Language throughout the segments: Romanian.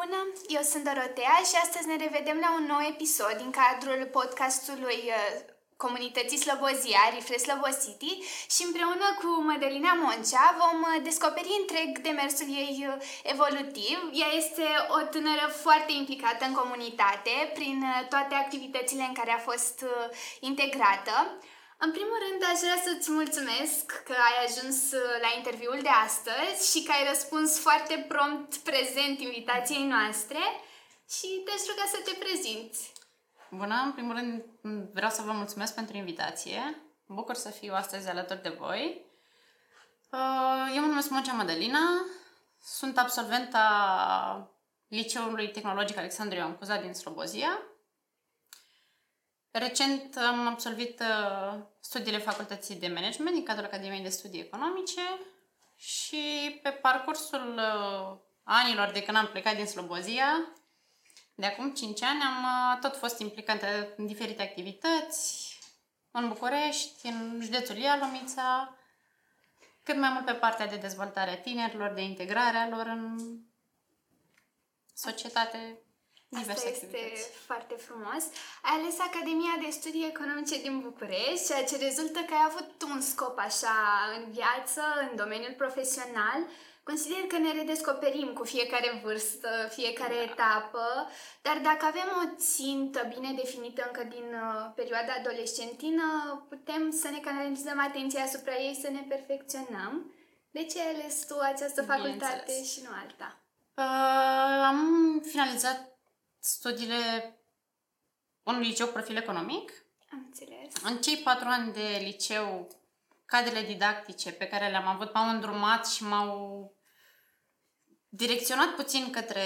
Bună, eu sunt Dorotea și astăzi ne revedem la un nou episod din cadrul podcastului uh, comunității Slobozia, Refresh Slobo City și împreună cu Mădălina Moncea vom uh, descoperi întreg demersul ei uh, evolutiv. Ea este o tânără foarte implicată în comunitate prin toate activitățile în care a fost integrată. În primul rând, aș vrea să-ți mulțumesc că ai ajuns uh, la interviul de astăzi și că ai răspuns foarte prompt prezent invitației noastre și te-aș ruga să te prezinți. Bună, în primul rând vreau să vă mulțumesc pentru invitație. Mă bucur să fiu astăzi alături de voi. Uh, eu mă numesc Moncea Mădălina, sunt absolventa Liceului Tehnologic Alexandru Ioan Cuza din Slobozia Recent am absolvit uh, studiile facultății de management din cadrul Academiei de Studii Economice și pe parcursul uh, anilor de când am plecat din Slobozia, de acum 5 ani, am uh, tot fost implicată în diferite activitți, în București, în județul Ialomița, cât mai mult pe partea de dezvoltare a tinerilor, de integrare a lor în societate Asta este foarte frumos. Ai ales Academia de Studii Economice din București, ceea ce rezultă că ai avut un scop așa în viață, în domeniul profesional. Consider că ne redescoperim cu fiecare vârstă, fiecare da. etapă, dar dacă avem o țintă bine definită încă din uh, perioada adolescentină, putem să ne canalizăm atenția asupra ei, să ne perfecționăm. De ce ai ales tu această facultate și nu alta? Uh, am finalizat studiile un liceu profil economic. Am înțeles. În cei patru ani de liceu, cadrele didactice pe care le-am avut m-au îndrumat și m-au direcționat puțin către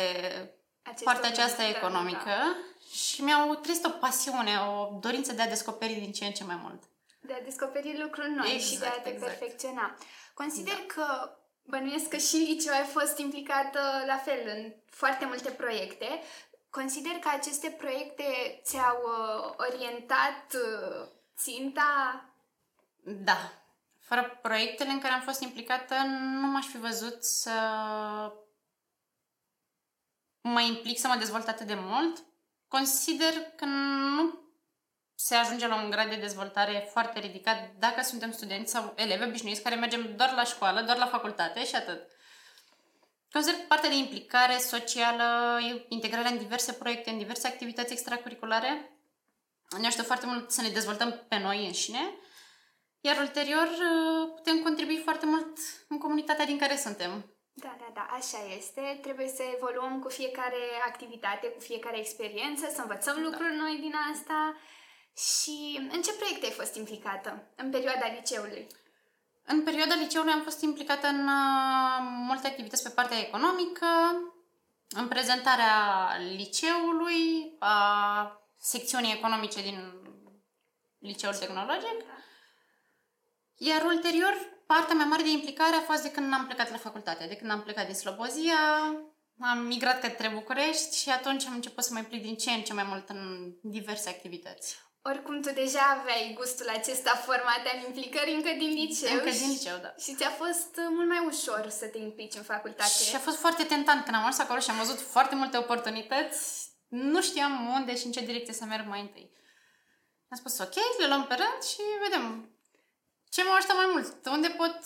Acest partea aceasta da, economică da. și mi-au trezit o pasiune, o dorință de a descoperi din ce în ce mai mult. De a descoperi lucruri noi exact, și de a te exact. perfecționa. Consider da. că Bănuiesc că și liceu ai fost implicată la fel în foarte multe proiecte. Consider că aceste proiecte ți-au uh, orientat uh, ținta? Da. Fără proiectele în care am fost implicată, nu m-aș fi văzut să mă implic, să mă dezvolt atât de mult. Consider că nu se ajunge la un grad de dezvoltare foarte ridicat dacă suntem studenți sau elevi obișnuiți care mergem doar la școală, doar la facultate și atât. Consider partea de implicare socială, integrarea în diverse proiecte, în diverse activități extracurriculare, ne ajută foarte mult să ne dezvoltăm pe noi înșine, iar ulterior uh, putem contribui foarte mult în comunitatea din care suntem. Da, da, da, așa este. Trebuie să evoluăm cu fiecare activitate, cu fiecare experiență, să învățăm da. lucruri noi din asta. Și în ce proiecte ai fost implicată în perioada liceului? În perioada liceului am fost implicată în uh, multe activități pe partea economică, în prezentarea liceului, a secțiunii economice din liceul tehnologic. Iar ulterior, partea mai mare de implicare a fost de când am plecat la facultate, de când am plecat din Slobozia, am migrat către București și atunci am început să mă implic din ce în ce mai mult în diverse activități. Oricum, tu deja aveai gustul acesta format al implicării încă din liceu. Încă din liceu, da. Și ți-a fost uh, mult mai ușor să te implici în facultate. Și a fost foarte tentant când am ajuns acolo și am văzut foarte multe oportunități. Nu știam unde și în ce direcție să merg mai întâi. Am spus, ok, le luăm pe rând și vedem ce mă ajută mai mult. Unde pot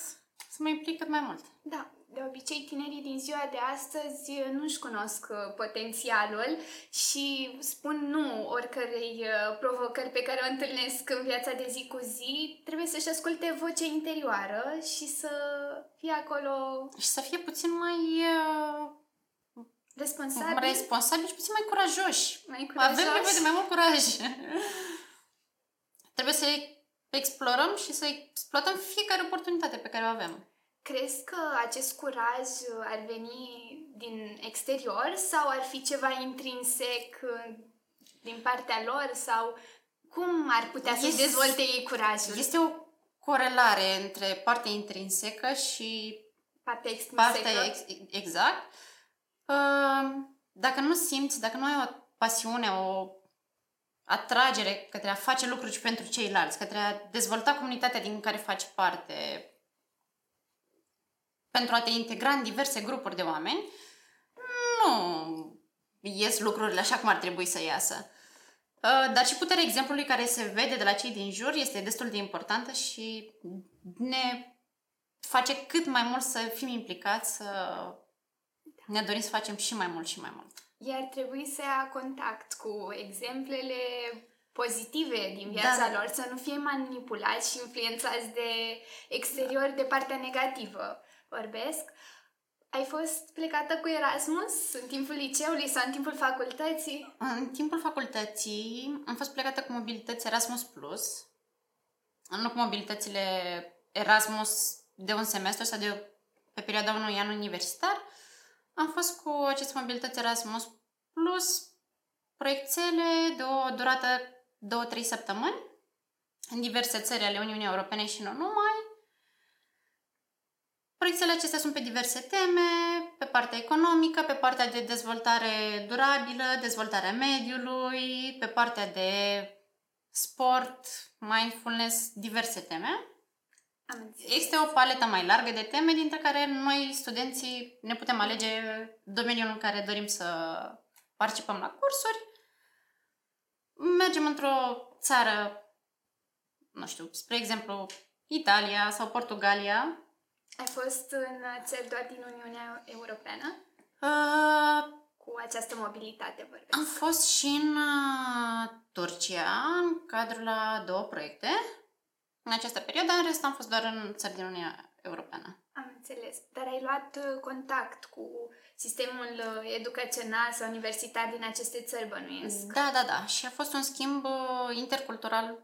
să mă implic cât mai mult. Da de obicei tinerii din ziua de astăzi nu-și cunosc uh, potențialul și spun nu oricărei uh, provocări pe care o întâlnesc în viața de zi cu zi. Trebuie să-și asculte vocea interioară și să fie acolo... Și să fie puțin mai... Uh... Responsabil. Responsabil și puțin mai curajoși. Mai curajoși. Avem nevoie de mai mult curaj. Trebuie să explorăm și să exploatăm fiecare oportunitate pe care o avem. Crezi că acest curaj ar veni din exterior sau ar fi ceva intrinsec uh, din partea lor sau cum ar putea să dezvolte ei curajul? Este o corelare între partea intrinsecă și partea extrinsecă. Partea ex- exact. Uh, dacă nu simți, dacă nu ai o pasiune, o atragere către a face lucruri și pentru ceilalți, către a dezvolta comunitatea din care faci parte, pentru a te integra în diverse grupuri de oameni, nu ies lucrurile așa cum ar trebui să iasă. Uh, dar și puterea exemplului care se vede de la cei din jur este destul de importantă și ne face cât mai mult să fim implicați, să ne dorim să facem și mai mult și mai mult. Iar trebuie să ia contact cu exemplele pozitive din viața da. lor, să nu fie manipulați și influențați de exterior, de partea negativă. Vorbesc. Ai fost plecată cu Erasmus în timpul liceului sau în timpul facultății? În timpul facultății am fost plecată cu mobilități Erasmus+, Plus, nu cu mobilitățile Erasmus de un semestru sau de pe perioada unui an universitar, am fost cu aceste mobilități Erasmus Plus proiectele de o durată 2-3 săptămâni în diverse țări ale Uniunii Europene și nu numai. Proiectele acestea sunt pe diverse teme, pe partea economică, pe partea de dezvoltare durabilă, dezvoltarea mediului, pe partea de sport, mindfulness, diverse teme. Este o paletă mai largă de teme, dintre care noi, studenții, ne putem alege domeniul în care dorim să participăm la cursuri. Mergem într-o țară, nu știu, spre exemplu, Italia sau Portugalia. Ai fost în țări doar din Uniunea Europeană? Uh, cu această mobilitate vorbesc. Am fost și în uh, Turcia, în cadrul la două proiecte în această perioadă, în rest am fost doar în țări din Uniunea Europeană. Am înțeles. Dar ai luat uh, contact cu sistemul uh, educațional sau universitar din aceste țări, bănuiesc? Da, da, da. Și a fost un schimb uh, intercultural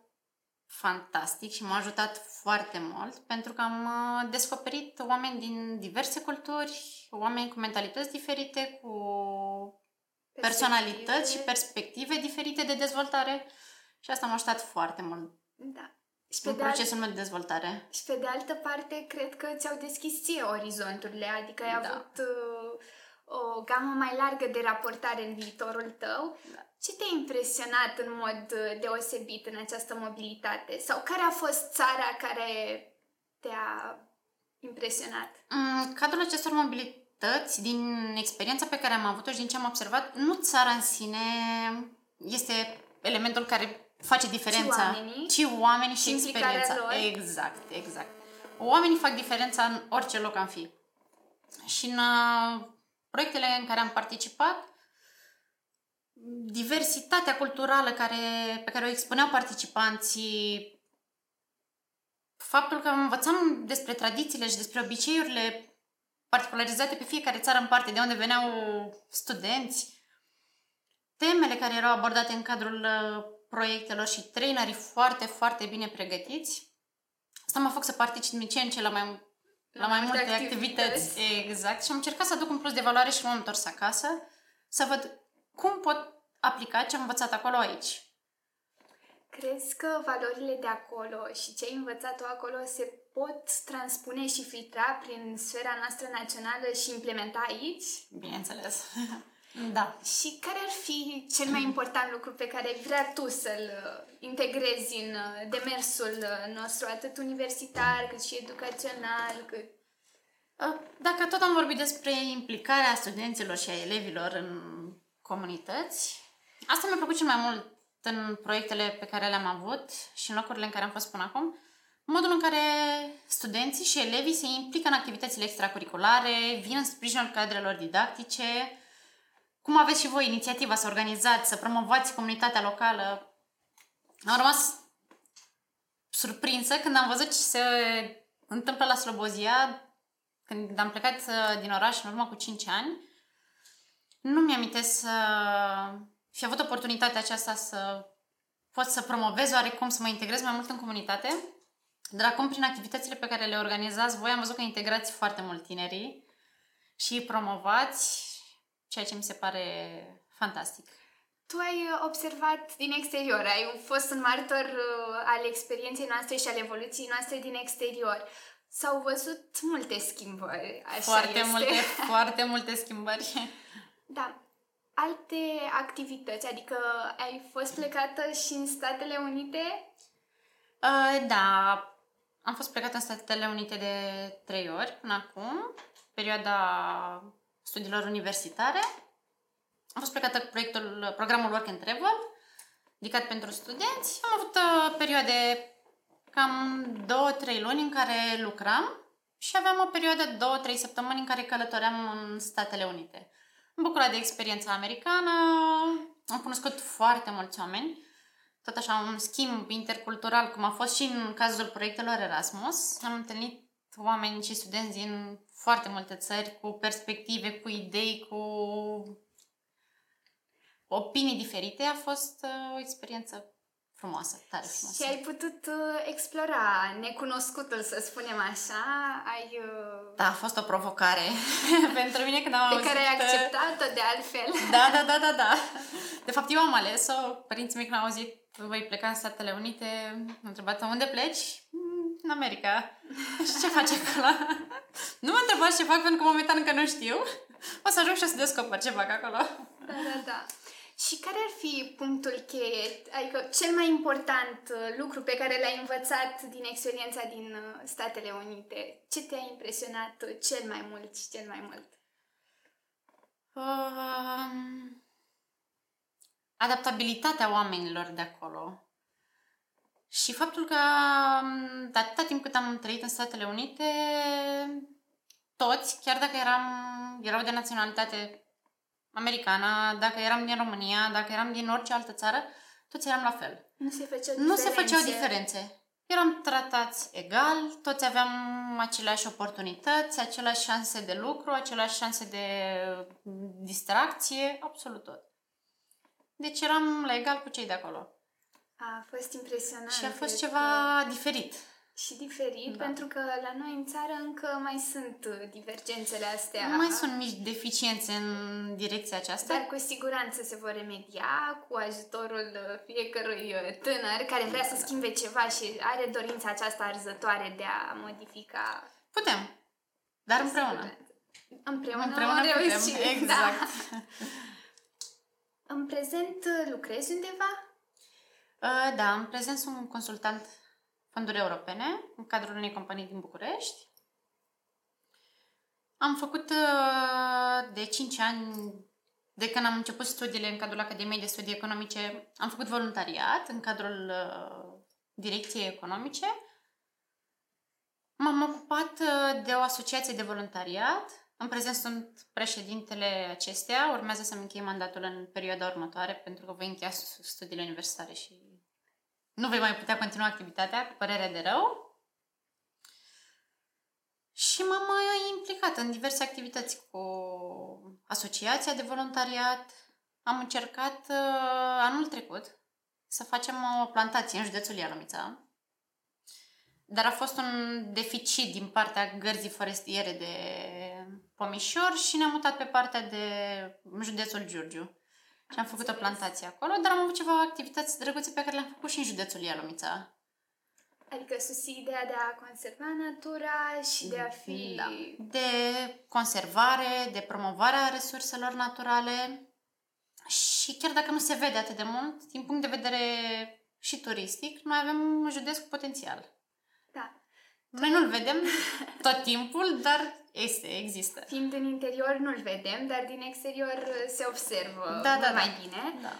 fantastic și m-a ajutat foarte mult pentru că am descoperit oameni din diverse culturi, oameni cu mentalități diferite, cu personalități și perspective diferite de dezvoltare și asta m-a ajutat foarte mult. Da. Și pe în procesul meu de dezvoltare. Și pe de altă parte, cred că ți-au deschis ție orizonturile, adică ai da. avut uh, o gamă mai largă de raportare în viitorul tău. Da. Ce te-a impresionat în mod uh, deosebit în această mobilitate? Sau care a fost țara care te-a impresionat? În cadrul acestor mobilități, din experiența pe care am avut-o și din ce am observat, nu țara în sine este elementul care face diferența. Ci oamenii, ci oamenii și, și experiența. Lor. Exact, exact. Oamenii fac diferența în orice loc am fi. Și în uh, proiectele în care am participat, diversitatea culturală care, pe care o expuneau participanții, faptul că învățam despre tradițiile și despre obiceiurile particularizate pe fiecare țară în parte, de unde veneau studenți, temele care erau abordate în cadrul uh, proiectelor și trainerii foarte, foarte bine pregătiți. Asta m-a făcut să particip din ce în ce la mai, la mai multe activități. activități. Exact. Și am încercat să aduc un plus de valoare și m-am întors acasă să văd cum pot aplica ce am învățat acolo aici. Crezi că valorile de acolo și ce ai învățat acolo se pot transpune și filtra prin sfera noastră națională și implementa aici? Bineînțeles. Da. Și care ar fi cel mai important lucru pe care vrea tu să-l uh, integrezi în uh, demersul uh, nostru, atât universitar, cât și educațional, cât... Dacă tot am vorbit despre implicarea studenților și a elevilor în comunități, asta mi-a plăcut cel mai mult în proiectele pe care le-am avut și în locurile în care am fost până acum, modul în care studenții și elevii se implică în activitățile extracurriculare, vin în sprijinul cadrelor didactice, cum aveți și voi inițiativa să organizați, să promovați comunitatea locală? Am rămas surprinsă când am văzut ce se întâmplă la Slobozia, când am plecat uh, din oraș în urmă cu 5 ani. Nu mi-am să fi avut oportunitatea aceasta să pot să promovez oarecum, să mă integrez mai mult în comunitate. Dar acum, prin activitățile pe care le organizați voi, am văzut că integrați foarte mult tinerii și promovați ceea ce mi se pare fantastic. Tu ai uh, observat din exterior, ai fost un martor uh, al experienței noastre și al evoluției noastre din exterior. S-au văzut multe schimbări, așa Foarte este. multe, foarte multe schimbări. Da. Alte activități, adică ai fost plecată și în Statele Unite? Uh, da, am fost plecată în Statele Unite de trei ori până acum, perioada studiilor universitare. am fost plecată cu proiectul, programul Work and Travel, dedicat pentru studenți. Am avut uh, perioade cam două, trei luni în care lucram și aveam o perioadă de două, trei săptămâni în care călătoream în Statele Unite. Am bucurat de experiența americană, am cunoscut foarte mulți oameni, tot așa un schimb intercultural, cum a fost și în cazul proiectelor Erasmus. Am întâlnit oameni și studenți din foarte multe țări, cu perspective, cu idei, cu opinii diferite. A fost uh, o experiență frumoasă, tare frumoasă. Și ai putut uh, explora necunoscutul, să spunem așa. Ai, uh, Da, a fost o provocare pentru mine când am pe auzit... care ai uh, acceptat-o de altfel. Da, da, da, da, da. De fapt, eu am ales-o. Părinții mei când au auzit voi pleca în Statele Unite, m-au întrebat unde pleci? "Mm, În America. Și ce faci acolo? nu mă întrebați ce fac, pentru că momentan încă nu știu. O să ajung și o să descoper ce fac acolo. Da, da, da. Și care ar fi punctul cheie, adică cel mai important uh, lucru pe care l-ai învățat din experiența din uh, Statele Unite? Ce te-a impresionat uh, cel mai mult și cel mai mult? Um, adaptabilitatea oamenilor de acolo. Și faptul că um, de atâta timp cât am trăit în Statele Unite, toți, chiar dacă eram, erau de naționalitate americană, dacă eram din România, dacă eram din orice altă țară, toți eram la fel. Nu se făceau Nu se făceau diferențe. diferențe. Eram tratați egal, toți aveam aceleași oportunități, aceleași șanse de lucru, aceleași șanse de distracție, absolut tot. Deci eram la egal cu cei de acolo. A fost impresionant. Și a fost cred ceva că- diferit. Și diferit, Da. pentru că la noi în țară încă mai sunt uh, divergențele astea. Mai sunt mici deficiențe în direcția aceasta. Dar cu siguranță se vor remedia cu ajutorul uh, fiecărui uh, tânăr care vrea să schimbe ceva și are dorința aceasta arzătoare de a modifica. Putem, dar cu împreună. siguranță. Împreună, Împreună am putem, reușit, exact. Da. În prezent uh, lucrezi undeva? Uh, Da, în prezent sunt consultant fonduri europene în cadrul unei companii din București. Am făcut uh, de 5 ani, de când am început studiile în cadrul Academiei de Studii Economice, am făcut voluntariat în cadrul uh, Direcției Economice. M-am ocupat uh, de o asociație de voluntariat. În prezent sunt președintele acestea. Urmează să-mi închei mandatul în perioada următoare pentru că voi încheia studiile universitare și nu vei mai putea continua activitatea, cu părerea de rău. Și m-am mai implicat în diverse activități cu asociația de voluntariat. Am încercat uh, anul trecut să facem o plantație în județul Ialomița. Dar a fost un deficit din partea gărzii forestiere de Pomișor și ne-am mutat pe partea de județul Giurgiu. Și am făcut o plantație acolo, dar am avut ceva activități drăguțe pe care le-am făcut și în județul Ialomița. Adică susții ideea de a conserva natura și de a fi... Da. De conservare, de promovarea resurselor naturale și chiar dacă nu se vede atât de mult, din punct de vedere și turistic, noi avem un județ cu potențial. Da. Noi nu-l vedem tot timpul, dar este, există. Fiind în interior nu-l vedem, dar din exterior uh, se observă Da, mult da, da. mai bine. Da.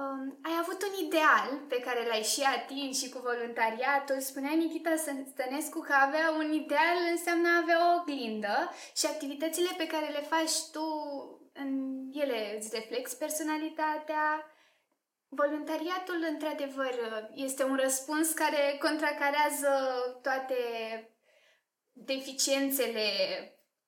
Um, ai avut un ideal pe care l-ai și atins și cu voluntariatul. Spunea Nikita Stănescu că avea un ideal înseamnă a avea o oglindă și activitățile pe care le faci tu, în ele îți reflexi personalitatea. Voluntariatul, într-adevăr, este un răspuns care contracarează toate deficiențele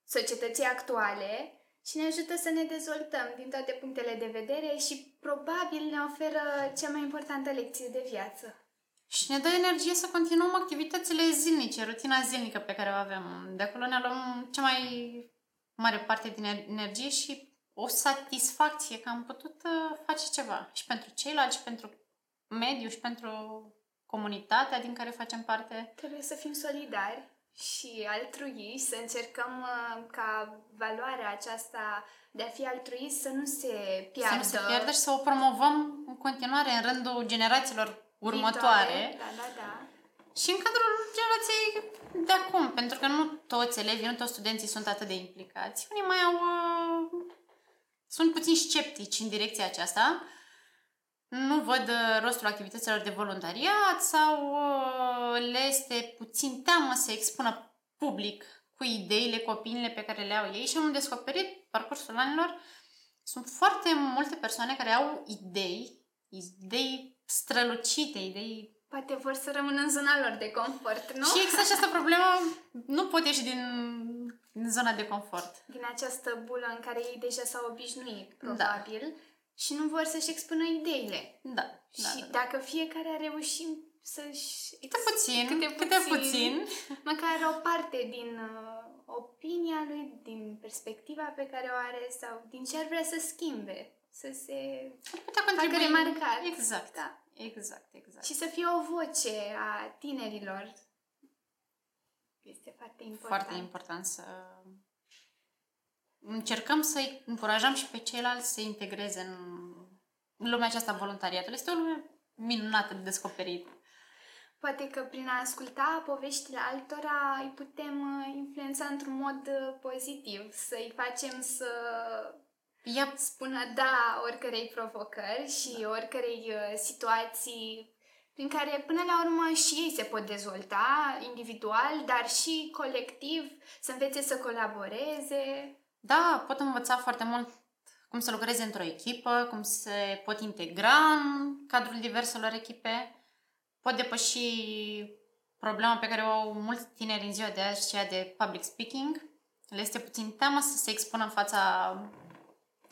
societății actuale și ne ajută să ne dezvoltăm din toate punctele de vedere și probabil ne oferă cea mai importantă lecție de viață. Și ne dă energie să continuăm activitățile zilnice, rutina zilnică pe care o avem. De acolo ne luăm cea mai mare parte din energie și o satisfacție că am putut uh, face ceva. Și pentru ceilalți, și pentru mediu, și pentru comunitatea din care facem parte. Trebuie să fim solidari și altruiști, să încercăm uh, ca valoarea aceasta de a fi altruist să nu se piardă. Să nu se pierdă și să o promovăm în continuare în rândul generațiilor următoare. Viitoare. Da, da, da. Și în cadrul generației de acum, pentru că nu toți elevii, nu toți studenții sunt atât de implicați. Unii mai au uh, sunt puțin sceptici în direcția aceasta. Nu văd uh, rostul activităților de voluntariat sau uh, le este puțin teamă să expună public cu ideile, cu opiniile pe care le au ei și am descoperit parcursul anilor sunt foarte multe persoane care au idei, idei strălucite, idei Poate vor să rămână în zona lor de confort, nu? Și există această problemă, nu pot ieși din, din zona de confort. Din această bulă în care ei deja s-au obișnuit, da. probabil, da. Și nu vor să-și expună ideile. Da. Și da, da, da. dacă fiecare a reușit să-și... Câte puțin, câte puțin, câte puțin. Măcar o parte din uh, opinia lui, din perspectiva pe care o are sau din ce ar vrea să schimbe, să se putea facă remarcat. Exact. Da. Exact, exact. Și să fie o voce a tinerilor. Este foarte important. Foarte important să încercăm să-i încurajăm și pe ceilalți să integreze în lumea aceasta voluntariatului. Este o lume minunată de descoperit. Poate că prin a asculta poveștile altora îi putem uh, influența într-un mod uh, pozitiv, să-i facem să yep. spună da oricărei provocări și da. oricărei uh, situații prin care până la urmă și ei se pot dezvolta individual, dar și colectiv, să învețe să colaboreze. Da, pot învăța foarte mult cum să lucreze într-o echipă, cum se pot integra în cadrul diverselor echipe, pot depăși problema pe care o au mulți tineri în ziua de azi, ceea de public speaking. Le este puțin teamă să se expună în fața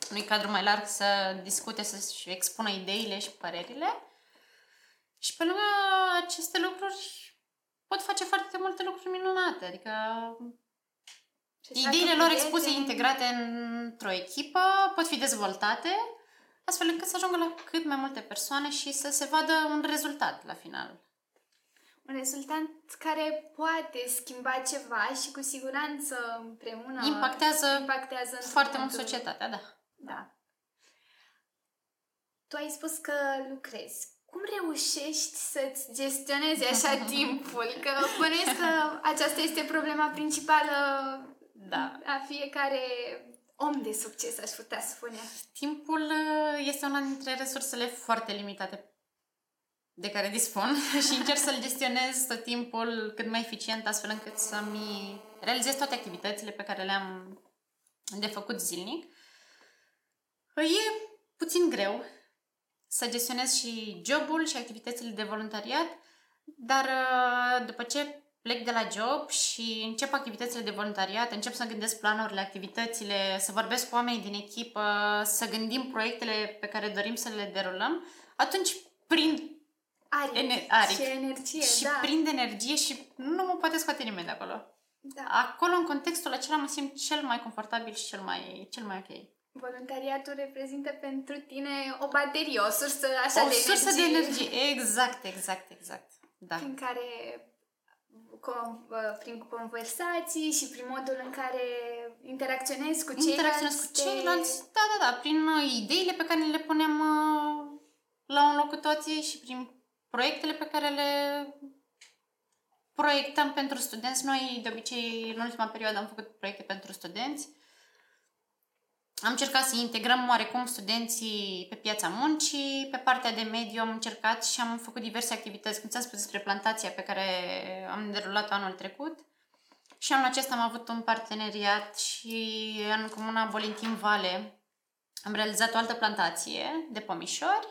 unui cadru mai larg să discute, să-și expună ideile și părerile. Și pe lângă aceste lucruri pot face foarte multe lucruri minunate. Adică ideile lor expuse, integrate într-o echipă, pot fi dezvoltate astfel încât să ajungă la cât mai multe persoane și să se vadă un rezultat la final. Un rezultat care poate schimba ceva și cu siguranță împreună impactează, impactează foarte mult societatea, da. Da. Tu ai spus că lucrezi. Cum reușești să-ți gestionezi așa timpul? Că bănuiesc că aceasta este problema principală da. a fiecare om de succes, aș putea spune. Timpul uh, este una dintre resursele foarte limitate de care dispun și încerc să-l gestionez tot timpul cât mai eficient, astfel încât să-mi realizez toate activitățile pe care le-am de făcut zilnic. E puțin greu să gestionez și jobul și activitățile de voluntariat, dar uh, după ce plec de la job și încep activitățile de voluntariat, încep să gândesc planurile, activitățile, să vorbesc cu oamenii din echipă, să gândim proiectele pe care dorim să le derulăm, atunci prind aripi, ener- aripi. și energie, și da. prind energie și nu mă poate scoate nimeni de acolo. Da. Acolo, în contextul acela, mă simt cel mai confortabil și cel mai, cel mai ok. Voluntariatul reprezintă pentru tine o baterie, o sursă așa o de sursă energie. de energie, exact, exact, exact. Da. Prin care prin conversații și prin modul în care interacționezi cu ceilalți. Interacționezi cu ceilalți, da, da, da, prin uh, ideile pe care le punem uh, la un loc cu toții și prin proiectele pe care le proiectăm pentru studenți. Noi, de obicei, în ultima perioadă am făcut proiecte pentru studenți am încercat să integrăm oarecum studenții pe piața muncii, pe partea de mediu am încercat și am făcut diverse activități, cum ți-am spus despre plantația pe care am derulat anul trecut. Și anul acesta am avut un parteneriat și în comuna Bolintin Vale am realizat o altă plantație de pomișori.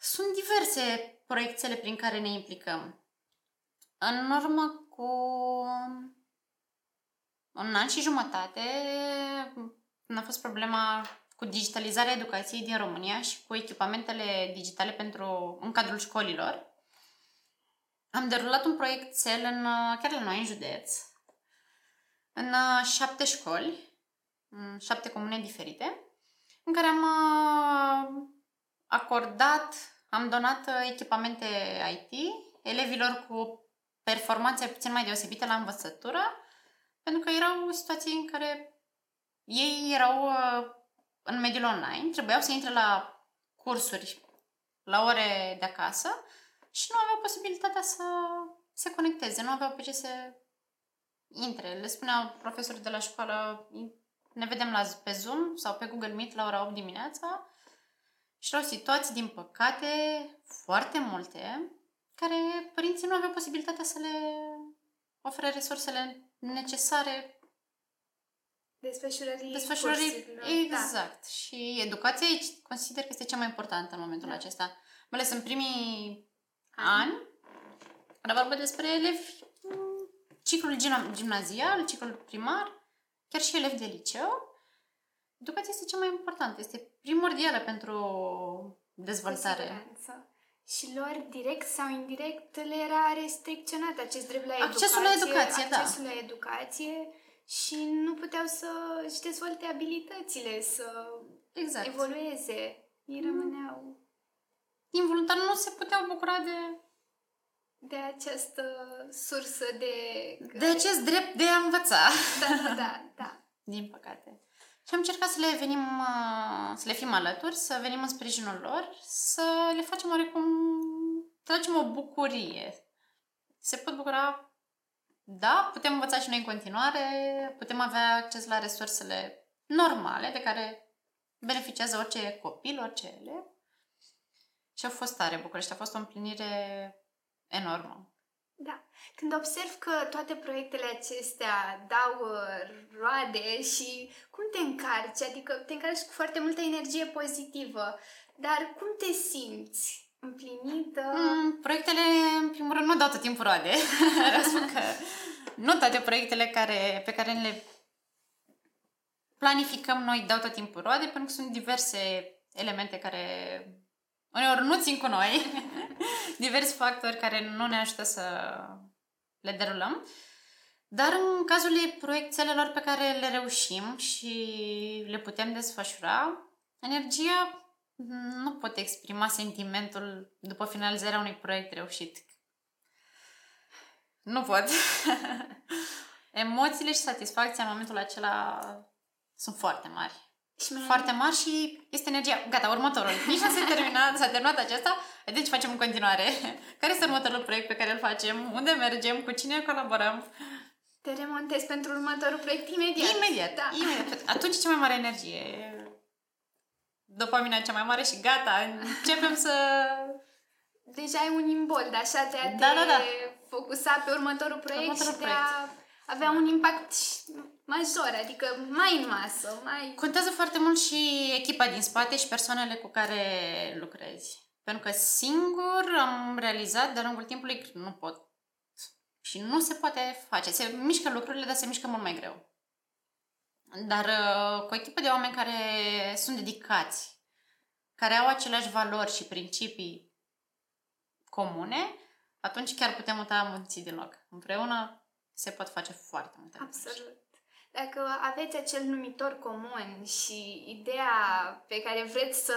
Sunt diverse proiectele prin care ne implicăm. În urmă cu un an și jumătate, când a fost problema cu digitalizarea educației din România și cu echipamentele digitale pentru, în cadrul școlilor, am derulat un proiect cel în, chiar la noi, în județ, în șapte școli, în șapte comune diferite, în care am acordat, am donat echipamente IT elevilor cu performanțe puțin mai deosebite la învățătură, pentru că erau situații în care ei erau uh, în mediul online, trebuiau să intre la cursuri la ore de acasă și nu aveau posibilitatea să se conecteze, nu aveau pe ce să intre. Le spuneau profesorii de la școală, ne vedem la, pe Zoom sau pe Google Meet la ora 8 dimineața și erau situații, din păcate, foarte multe, care părinții nu aveau posibilitatea să le ofere resursele necesare desfășurării, desfășurării cursurilor. exact. Da. Și educația aici consider că este cea mai importantă în momentul Da. acesta. Mai ales în primii Ani. ani, era vorba despre elevi m, ciclul gimna- gimnazial, ciclul primar, chiar și elevi de liceu. Educația este cea mai importantă, este primordială pentru Cu dezvoltare. siguranță. Și lor, direct sau indirect, le era restricționat acest drept la Accesul la educație, da. accesul la educație și nu puteau să își dezvolte abilitățile, să Exact. evolueze. Ei rămâneau Involuntar nu se puteau bucura de, de această sursă de... de acest drept de a învăța. Da, da, da, da. Din păcate. Și am încercat să le venim, uh, să le fim alături, să venim în sprijinul lor, să le facem oarecum, să facem o bucurie. Se pot bucura, da, putem învăța și noi în continuare, putem avea acces la resursele normale de care beneficiază orice copil, orice elev. Și a fost tare București, a fost o împlinire enormă. Da. Când observ că toate proiectele acestea dau uh, roade și cum te încarci, adică te încarci cu foarte multă energie pozitivă, dar cum te simți? Împlinită? Mm, proiectele, în primul rând, nu dau tot timpul roade. Vreau să spun că nu toate proiectele care, pe care le planificăm noi dau tot timpul roade, pentru că sunt diverse elemente care uneori nu țin cu noi, diversi factori care nu ne ajută să le derulăm. Dar în cazul proiectelor pe care le reușim și le putem desfășura, energia nu pot exprima sentimentul după finalizarea unui proiect reușit. Nu pot. Emoțiile și satisfacția în momentul acela sunt foarte mari. Și mai Foarte mari și este energia. Gata, următorul. Nici nu s-a terminat, s-a terminat acesta. Deci facem în continuare. Care este următorul proiect pe care îl facem? Unde mergem? Cu cine colaborăm? te remontezi pentru următorul proiect imediat. Imediat, Da. imediat. Atunci e cea mai mare energie. Dopamina cea mai mare și gata, începem să... Deja ai un imbold, așa, de a Da, te da, da. focusa pe următorul proiect Următorul și de a avea un impact major, adică mai în masă, mai... Contează foarte mult și echipa din spate și persoanele cu care lucrezi. Pentru că singur am realizat de-a lungul timpului că nu pot. Și nu se poate face. Se mișcă lucrurile, dar se mișcă mult mai greu. Dar uh, cu o echipă de oameni care sunt dedicați, care au aceleași valori și principii comune, atunci chiar putem muta munții din loc. Împreună se pot face foarte multe lucruri. Absolut. Dacă aveți acel numitor comun și ideea pe care vreți să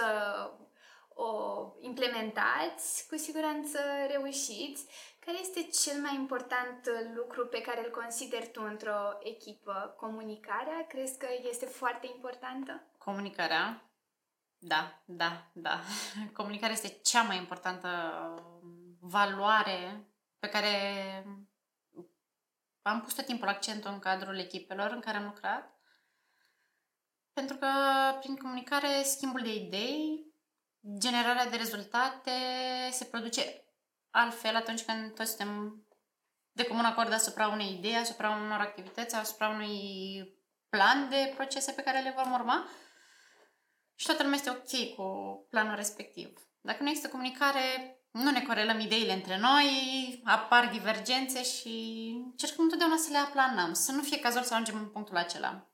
o implementați, cu siguranță reușiți. Care este cel mai important lucru pe care îl consideri tu într-o echipă? Comunicarea? Crezi că este foarte importantă? Comunicarea. Da, da, da. Comunicarea este cea mai importantă valoare pe care am pus tot timpul accentul în cadrul echipelor în care am lucrat. Pentru că prin comunicare, schimbul de idei, generarea de rezultate se produce altfel atunci când toți suntem de comun acord asupra unei idei, asupra unor activități, asupra unui plan de procese pe care le vom urma și toată lumea este ok cu planul respectiv. Dacă nu există comunicare, nu ne corelăm ideile între noi, apar divergențe și încercăm întotdeauna să le aplanăm, să nu fie cazul să ajungem în punctul acela.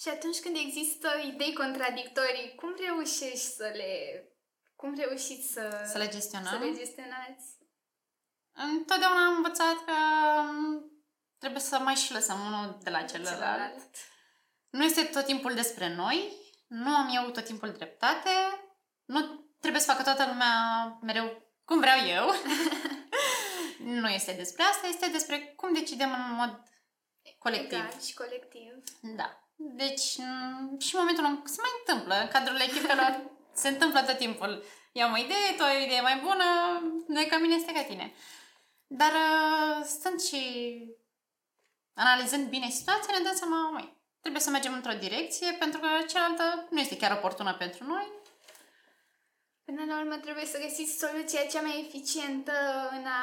Și atunci când există idei contradictorii, cum reușești să le... Cum reușiți să, Să le gestionăm. să le gestionați? Întotdeauna am învățat că trebuie să mai și lăsăm unul de la celălalt. Celălalt. Nu este tot timpul despre noi, nu am eu tot timpul dreptate, nu trebuie să facă toată lumea mereu cum vreau eu. nu este despre asta, este despre cum decidem în mod colectiv. Egal și colectiv. Da. Deci, m, și în momentul în se mai întâmplă, în cadrul echipelor, se întâmplă tot timpul. Eu am o idee, tu ai o idee mai bună, noi ca mine este ca tine. Dar uh, stând și analizând bine situația, ne dăm seama, măi, trebuie să mergem într-o direcție pentru că cealaltă nu este chiar oportună pentru noi. Până la urmă trebuie să găsiți soluția cea mai eficientă în a,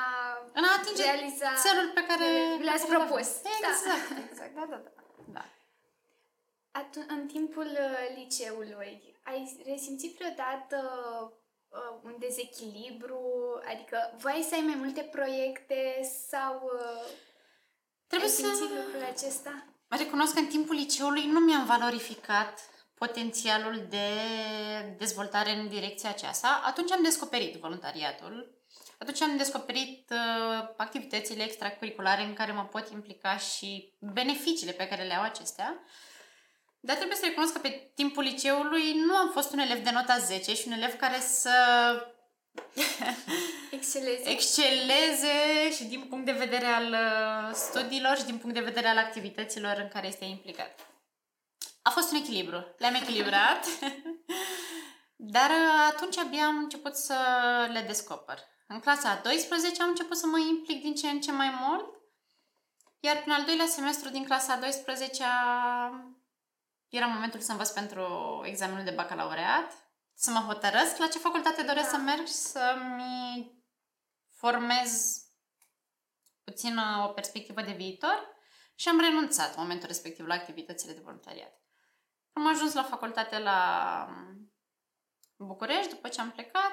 în a atinge realiza țelul pe care le-ați propus. Exact, da. exact, da, da, da. da. Atu- în timpul uh, liceului, ai resimțit vreodată uh, un dezechilibru? Adică voiai să ai mai multe proiecte sau uh, Trebuie ai simțit să... lucrul acesta? Recunosc că în timpul liceului nu mi-am valorificat potențialul de dezvoltare în direcția aceasta. Atunci am descoperit voluntariatul, atunci am descoperit uh, activitățile extracurriculare în care mă pot implica și beneficiile pe care le au acestea. Dar trebuie să recunosc că pe timpul liceului nu am fost un elev de nota 10 și un elev care să Exceleze. exceleze și din punct de vedere al uh, studiilor și din punct de vedere al activităților în care este implicat. A fost un echilibru. Le-am echilibrat. Dar uh, atunci abia am început să le descoper. În clasa a 12 am început să mă implic din ce în ce mai mult. Iar prin al doilea semestru din clasa a 12 era momentul să învăț pentru examenul de bacalaureat, să mă hotărăsc la ce facultate doresc Da. să merg și să-mi formez puțin uh, o perspectivă de viitor și am renunțat în momentul respectiv la activitățile de voluntariat. Am ajuns la facultate la um, București, după ce am plecat,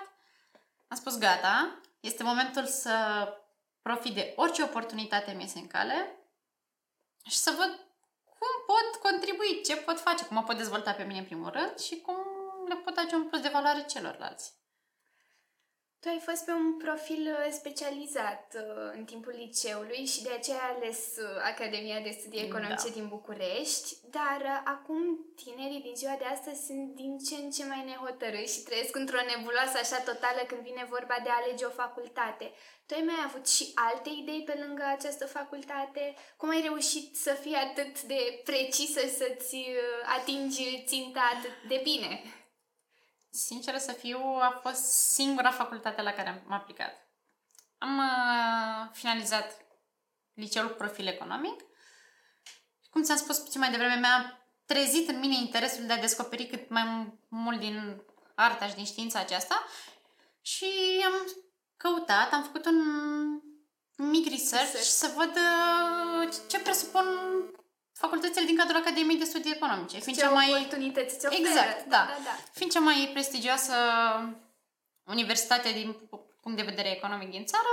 am spus gata, este momentul să profit de orice oportunitate mi iese în cale și să văd cum pot contribui, ce pot face, cum mă pot dezvolta pe mine în primul rând și cum le pot aduce un plus de valoare celorlalți. Tu ai fost pe un profil uh, specializat uh, în timpul liceului și de aceea ai ales uh, Academia de Studii Economice Da. din București, dar uh, acum tinerii din ziua de astăzi sunt din ce în ce mai nehotărâți și trăiesc într-o nebuloasă așa totală când vine vorba de a alege o facultate. Tu ai mai avut și alte idei pe lângă această facultate? Cum ai reușit să fii atât de precisă să-ți uh, atingi ținta atât de bine? Sinceră să fiu, a fost singura facultate la care am aplicat. Am uh, finalizat liceul cu profil economic. Cum ți-am spus puțin mai devreme, mi-a trezit în mine interesul de a descoperi cât mai mult din arta și din știința aceasta și am căutat, am făcut un mic research Research. să văd uh, ce presupun facultățile din cadrul Academiei de Studii Economice. Fiind Ce cea mai oportunități ți oferă. Exact, da. da, da. Fiind cea mai prestigioasă universitate din punct de vedere economic din țară,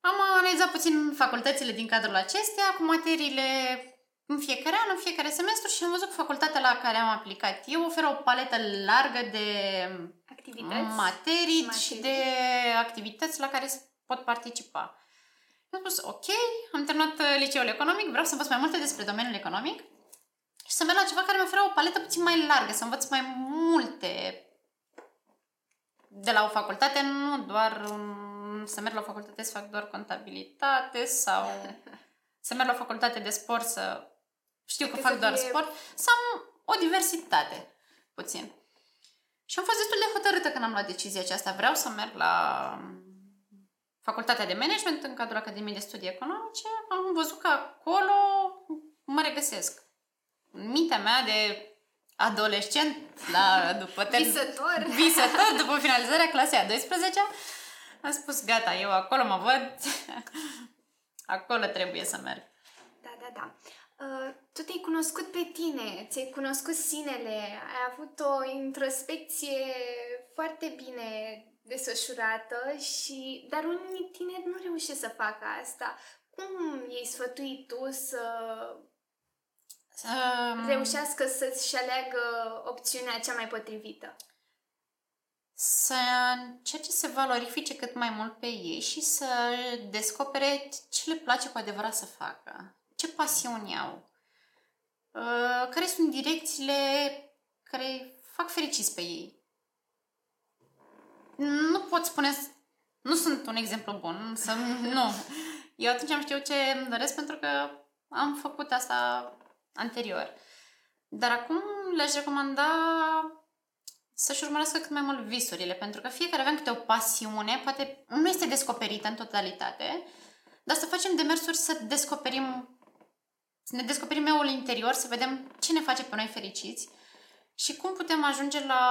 am analizat puțin facultățile din cadrul acesteia, cu materiile în fiecare an, în fiecare semestru și am văzut că facultatea la care am aplicat eu oferă o paletă largă de Activități. materii și și materii. de activități la care se pot participa. Am spus, ok, am terminat uh, liceul economic, vreau să învăț mai multe despre domeniul economic și să merg la ceva care mi oferă o paletă puțin mai largă, să învăț mai multe de la o facultate, nu doar um, să merg la o facultate să fac doar contabilitate sau să merg la o facultate de sport să știu că Că fac să doar fie- sport, să am o diversitate puțin. Și am fost destul de hotărâtă când am luat decizia aceasta. Vreau să merg la um, facultatea de management în cadrul Academiei de Studii Economice. Am văzut că acolo mă regăsesc. În mintea mea de adolescent, la, după term- Visător. visător, după finalizarea clasei a 12 am spus, gata, eu acolo mă văd, acolo trebuie să merg. Da, da, da. Uh, tu te-ai cunoscut pe tine, ți-ai cunoscut sinele, ai avut o introspecție foarte bine desfășurată și dar unii tineri nu reușesc să facă asta. Cum i-ai sfătuit tu să Um, reușească să-și aleagă opțiunea cea mai potrivită? să încerce să valorifice cât mai mult pe ei și să descopere ce le place cu adevărat să facă, ce pasiuni au, uh, care sunt direcțiile care îi fac fericiți pe ei. Nu pot spune, nu sunt un exemplu bun, să, nu. Eu atunci am știut ce îmi doresc pentru că am făcut asta anterior. Dar acum le-aș recomanda să-și urmărească cât mai mult visurile, pentru că fiecare avem câte o pasiune, poate nu este descoperită în totalitate, dar să facem demersuri să descoperim să ne descoperim eul interior, să vedem ce ne face pe noi fericiți și cum putem ajunge la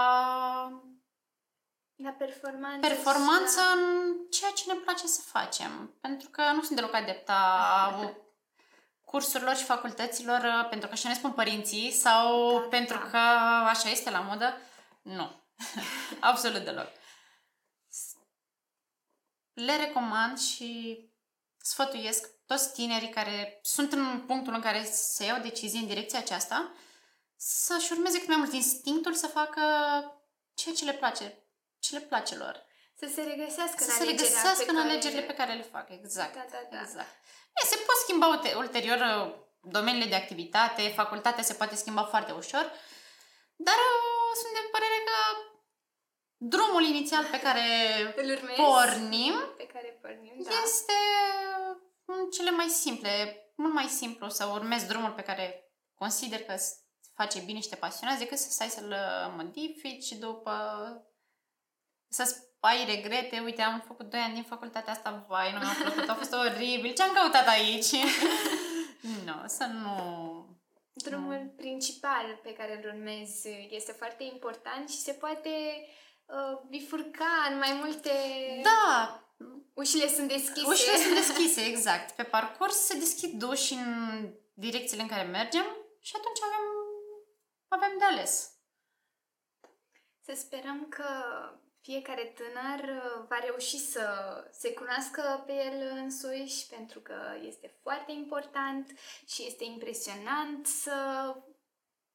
La performanță. performanță și la- în ceea ce ne place să facem. Pentru că nu sunt deloc adepta cursurilor și facultăților uh, pentru că așa ne spun părinții sau Da, pentru da. că așa este la modă. Nu. Absolut deloc. Le recomand și sfătuiesc toți tinerii care sunt în punctul în care se iau decizii în direcția aceasta să-și urmeze cât mai mult instinctul să facă ceea ce le place, ce le place lor. Să se regăsească Să în se alegerea regăsească pe în care- alegerile pe care le fac, exact. Da, da, da. exact. E, se pot schimba ulte- ulterior uh, domeniile de activitate, facultatea se poate schimba foarte ușor, dar uh, sunt de părere că drumul inițial pe care Îl urmezi? pornim Pe care pornim, da. este în cele mai simple, mult mai simplu să urmezi drumul pe care consider că îți face bine și te pasionează decât să stai să-l uh, modifici și după să ai regrete, uite, am făcut 2 ani din facultatea asta, vai, nu mi-a plăcut, a fost oribil, ce-am căutat aici? nu, să nu... Drumul principal pe care îl urmezi este foarte important și se poate uh, bifurca în mai multe... Da, Ușile sunt deschise. ușile sunt deschise, exact. Pe parcurs se deschid uși în direcțiile în care mergem și atunci avem, avem de ales. Să sperăm că fiecare tânăr uh, va reuși să se cunoască pe el însuși, pentru că este foarte important și este impresionant să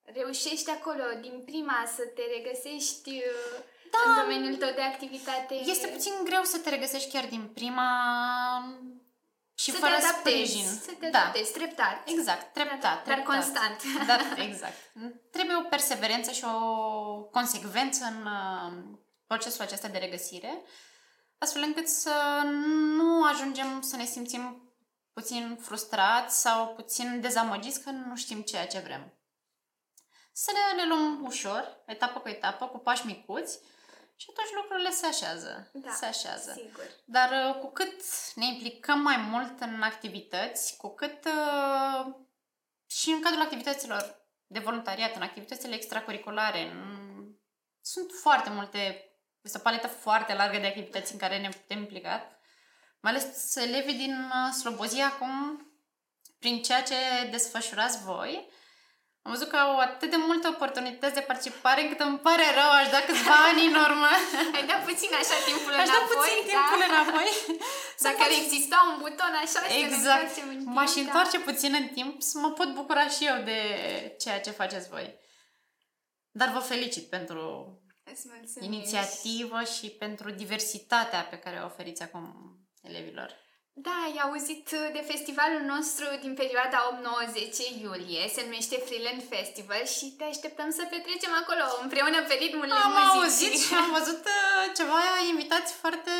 reușești acolo din prima să te regăsești uh, Da. în domeniul tău de activitate. Este puțin greu să te regăsești chiar din prima și să fără te adaptezi, sprijin. să te da, adaptezi, treptat. exact, treptat. Dar, dar treptat. constant. Da, exact. Trebuie o perseverență și o consecvență în uh, procesul acesta de regăsire, astfel încât să nu ajungem să ne simțim puțin frustrați sau puțin dezamăgiți că nu știm ceea ce vrem. Să ne le luăm ușor, etapă cu etapă, cu pași micuți și atunci lucrurile se așează. Da, se așează. Sigur. Dar uh, cu cât ne implicăm mai mult în activități, cu cât uh, și în cadrul activităților de voluntariat, în activitățile extracurriculare, în... sunt foarte multe, este o paletă foarte largă de activități în care ne putem implica, mai ales elevii din uh, Slobozia acum, prin ceea ce desfășurați voi, am văzut că au atât de multe oportunități de participare încât îmi pare rău, aș da câțiva ani în urmă. Ai dat puțin așa timpul Aș da înapoi, puțin da? timpul înapoi. Să Dacă pot- ar exista un buton așa să ne Exact. întoarcem în timp, M-aș da. întoarce puțin în timp să mă pot bucura și eu de ceea ce faceți voi. Dar vă felicit pentru Îți mulțumim. inițiativă și pentru diversitatea pe care o oferiți acum elevilor. Da, ai auzit de festivalul nostru din perioada 8-9-10 iulie, se numește Freeland Festival și te așteptăm să petrecem acolo împreună pe ritmul Am muzicii. auzit și am văzut uh, ceva invitați foarte...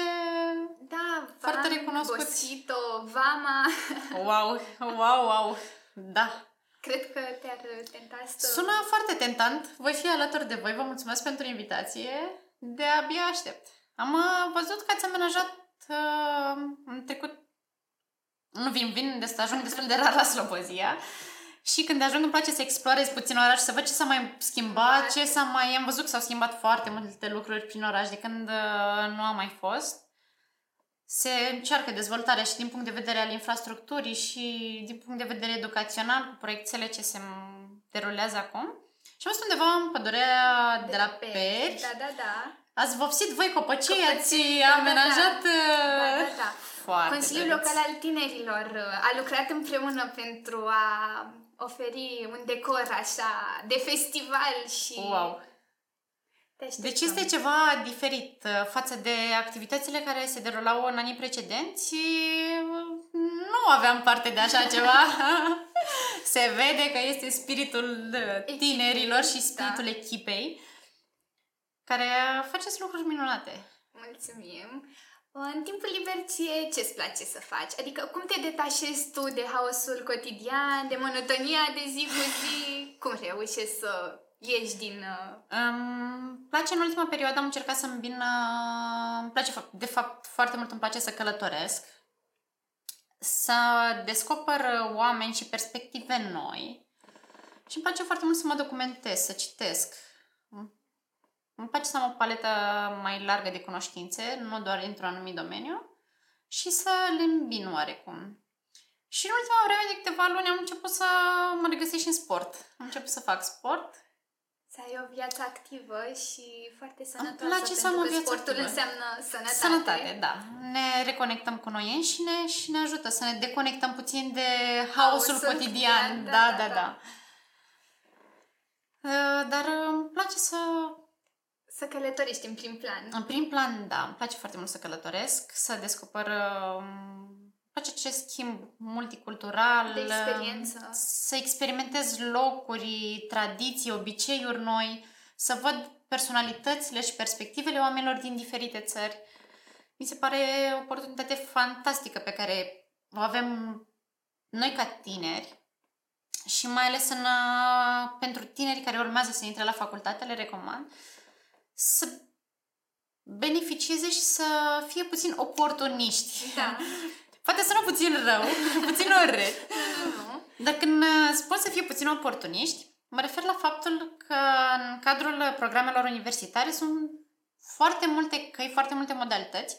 Da, Foarte Van, recunoscuți. Bosito, Vama, Wow, wow, wow. Da. Cred că te-ar tenta să... Sună foarte tentant. Voi fi alături de voi. Vă mulțumesc pentru invitație. De abia aștept. Am uh, văzut că ați amenajat uh, în trecut... Nu vin, vin, de ajung destul de rar la Slobozia. Și când ajung îmi place să explorez puțin oraș, să văd ce s-a mai schimbat, ce s-a mai... Am văzut că s-au schimbat foarte multe lucruri prin oraș de când uh, nu am mai fost. Se încearcă dezvoltarea și din punct de vedere al infrastructurii și din punct de vedere educațional cu proiectele ce se m- derulează acum. Și am fost undeva în pădurea de, la Peri. Da, da, da. Ați vopsit voi copăcii, Copăcii, ați da, da, amenajat... Da, uh, da, da. Foarte Consiliul drăguț. Local al Tinerilor uh, a lucrat împreună pentru a oferi un decor așa de festival și Wow! Te așteptăm. Deci este ceva diferit uh, față de activitățile care se derulau în anii precedenți. Uh, Nu aveam parte de așa ceva. se vede că este spiritul uh, tinerilor și spiritul da. echipei care faceți lucruri minunate. Mulțumim! În timpul liber ție ce-ți place să faci? Adică cum te detașezi tu de haosul cotidian, de monotonia de zi cu zi? Cum reușești să ieși din... uh, Îmi place în ultima perioadă, am încercat să îmbin... uh, Îmi place, fa- de fapt, foarte mult îmi place să călătoresc. să descoper oameni și perspective noi și îmi place foarte mult să mă documentez, să citesc. Îmi place să am o paletă mai largă de cunoștințe, nu doar într-un anumit domeniu, și să le îmbin oarecum. Și în ultima vreme de câteva luni am început să mă regăsesc și în sport. Am început să fac sport. Să ai o viață activă și foarte sănătoasă. Îmi place să am o viață sportul activă. înseamnă sănătate. Sănătate, da. Ne reconectăm cu noi înșine și ne ajută să ne deconectăm puțin de haosul Haosul cotidian. cotidian, Da, da, da, da, da. Uh, Dar îmi place să Să călătorești în prim plan. În prim plan, da, îmi place foarte mult să călătoresc, să descoper uh, îmi place acest schimb multicultural, De experiență. uh, să experimentez locuri, tradiții, obiceiuri noi, să văd personalitățile și perspectivele oamenilor din diferite țări. Mi se pare o oportunitate fantastică pe care o avem noi ca tineri și mai ales în, uh, pentru tinerii care urmează să intre la facultate, le recomand să beneficieze și să fie puțin oportuniști. Da. Poate sună puțin rău, puțin urât. Nu. Dar când uh, spun să fie puțin oportuniști, mă refer la faptul că în cadrul programelor universitare sunt foarte multe căi, foarte multe modalități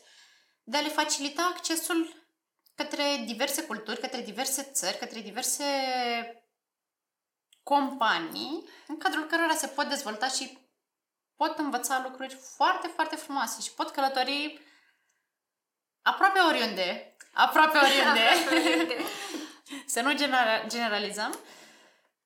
de a le facilita accesul către diverse culturi, către diverse țări, către diverse companii, în cadrul cărora se pot dezvolta și pot învăța lucruri foarte, foarte frumoase și pot călători aproape oriunde. Aproape oriunde. să nu genera- generalizăm.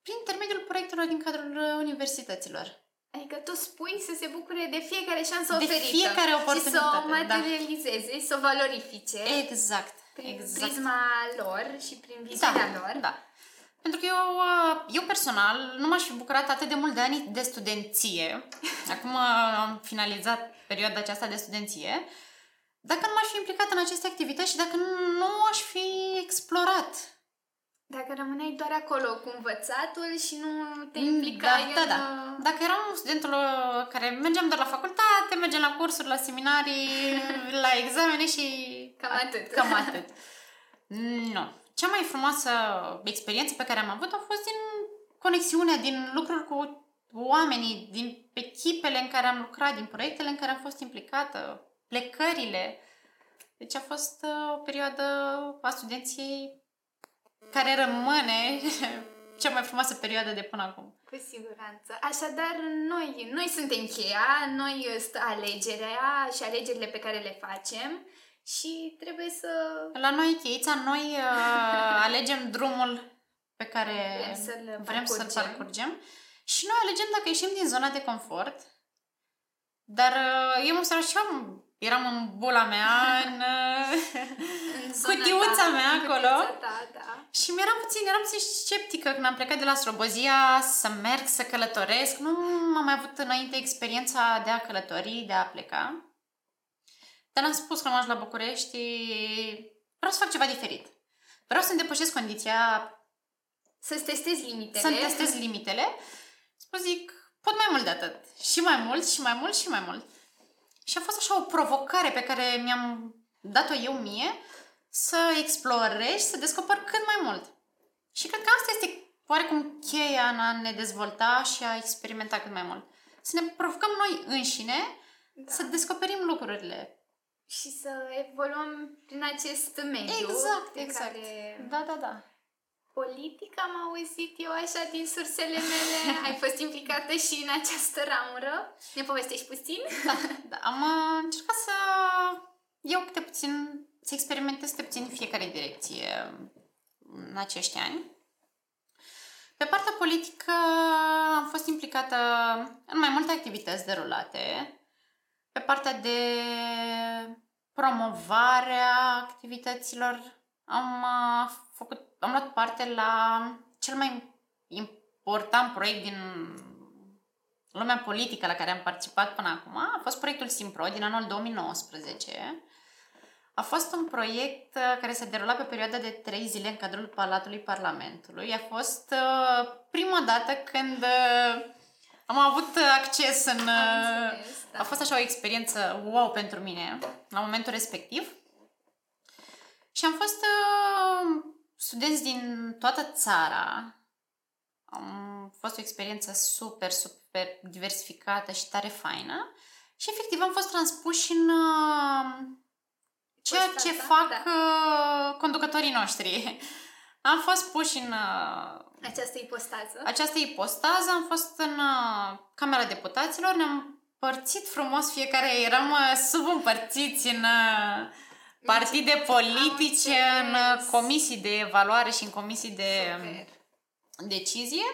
Prin intermediul proiectelor din cadrul uh, universităților. Adică tu spui să se bucure de fiecare șansă De oferită. fiecare Și să oportunitate, o da. materializeze, să o valorifice. Exact. prin exact. prisma lor și prin da, viziunea lor. da. Pentru că eu, uh, eu personal nu m-aș fi bucurat atât de mult de ani de studenție. Acum uh, am finalizat perioada aceasta de studenție. Dacă nu m-aș fi implicat în aceste activități și dacă nu aș fi explorat Dacă rămâneai doar acolo cu învățatul și nu te implicai da, da, în... da. Dacă eram studentul uh, care mergeam doar la facultate, mergeam la cursuri, la seminarii, la examene și... Cam atât. Cam atât. Nu. Cea mai frumoasă experiență pe care am avut a fost din conexiunea, din lucruri cu oamenii, din echipele în care am lucrat, din proiectele în care am fost implicată, plecările. Deci a fost uh, o perioadă a studenției care rămâne cea mai frumoasă perioadă de până acum. Cu siguranță. Așadar, noi, noi suntem cheia, noi stă alegerea și alegerile pe care le facem și trebuie să La noi, Cheița, noi uh, alegem drumul pe care Vrem să-l vrem să-l parcurgem. parcurgem și noi alegem dacă ieșim din zona de confort. Dar uh, eu mă și am, eram în bula mea, în, uh, în zona Cutiuța ta, mea în acolo. cutiuța Ta, da. și mi-eram puțin, eram puțin sceptică când am plecat de la Slobozia să merg, să călătoresc. Nu am mai avut înainte experiența de a călători, de a pleca. Dar am spus că am ajuns la București, vreau să fac ceva diferit. Vreau să-mi depășesc condiția Să-ți testezi limitele. să-mi testez limitele. Spun zic, pot mai mult de atât. Și mai mult, și mai mult, și mai mult. Și a fost așa o provocare pe care mi-am dat-o eu mie să explorez și să descoper cât mai mult. Și cred că asta este oarecum cheia în a ne dezvolta și a experimenta cât mai mult. Să ne provocăm noi înșine Da. să descoperim lucrurile. Și să evoluăm prin acest mediu. Exact, pe exact. Care... Da, da, da. Politica am auzit eu așa din sursele mele. Ai fost implicată și în această ramură. Ne povestești puțin? Da, da. Am uh, încercat să iau câte puțin, să experimentez câte puțin în fiecare direcție în acești ani. Pe partea politică am fost implicată în mai multe activități derulate. Pe partea de promovare a activităților am uh, făcut, am luat parte la cel mai important proiect din lumea politică la care am participat până acum a fost proiectul Simpro din anul 2019. A fost un proiect uh, care s-a derulat pe perioada de trei zile în cadrul Palatului Parlamentului. A fost uh, prima dată când uh, am avut acces în... Am Uh, înțeles, da. a fost așa o experiență wow pentru mine la momentul respectiv. Și am fost uh, studenți din toată țara. Am fost o experiență super, super diversificată și tare faină. Și efectiv am fost transpuși în uh, ceea ce fac da. uh, conducătorii noștri. Am fost puși în uh, această ipostază. Această ipostază am fost în uh, Camera Deputaților, ne-am părțit frumos fiecare, eram uh, subîmpărțiți în uh, partide politice, în uh, comisii de evaluare și în comisii de Super. decizie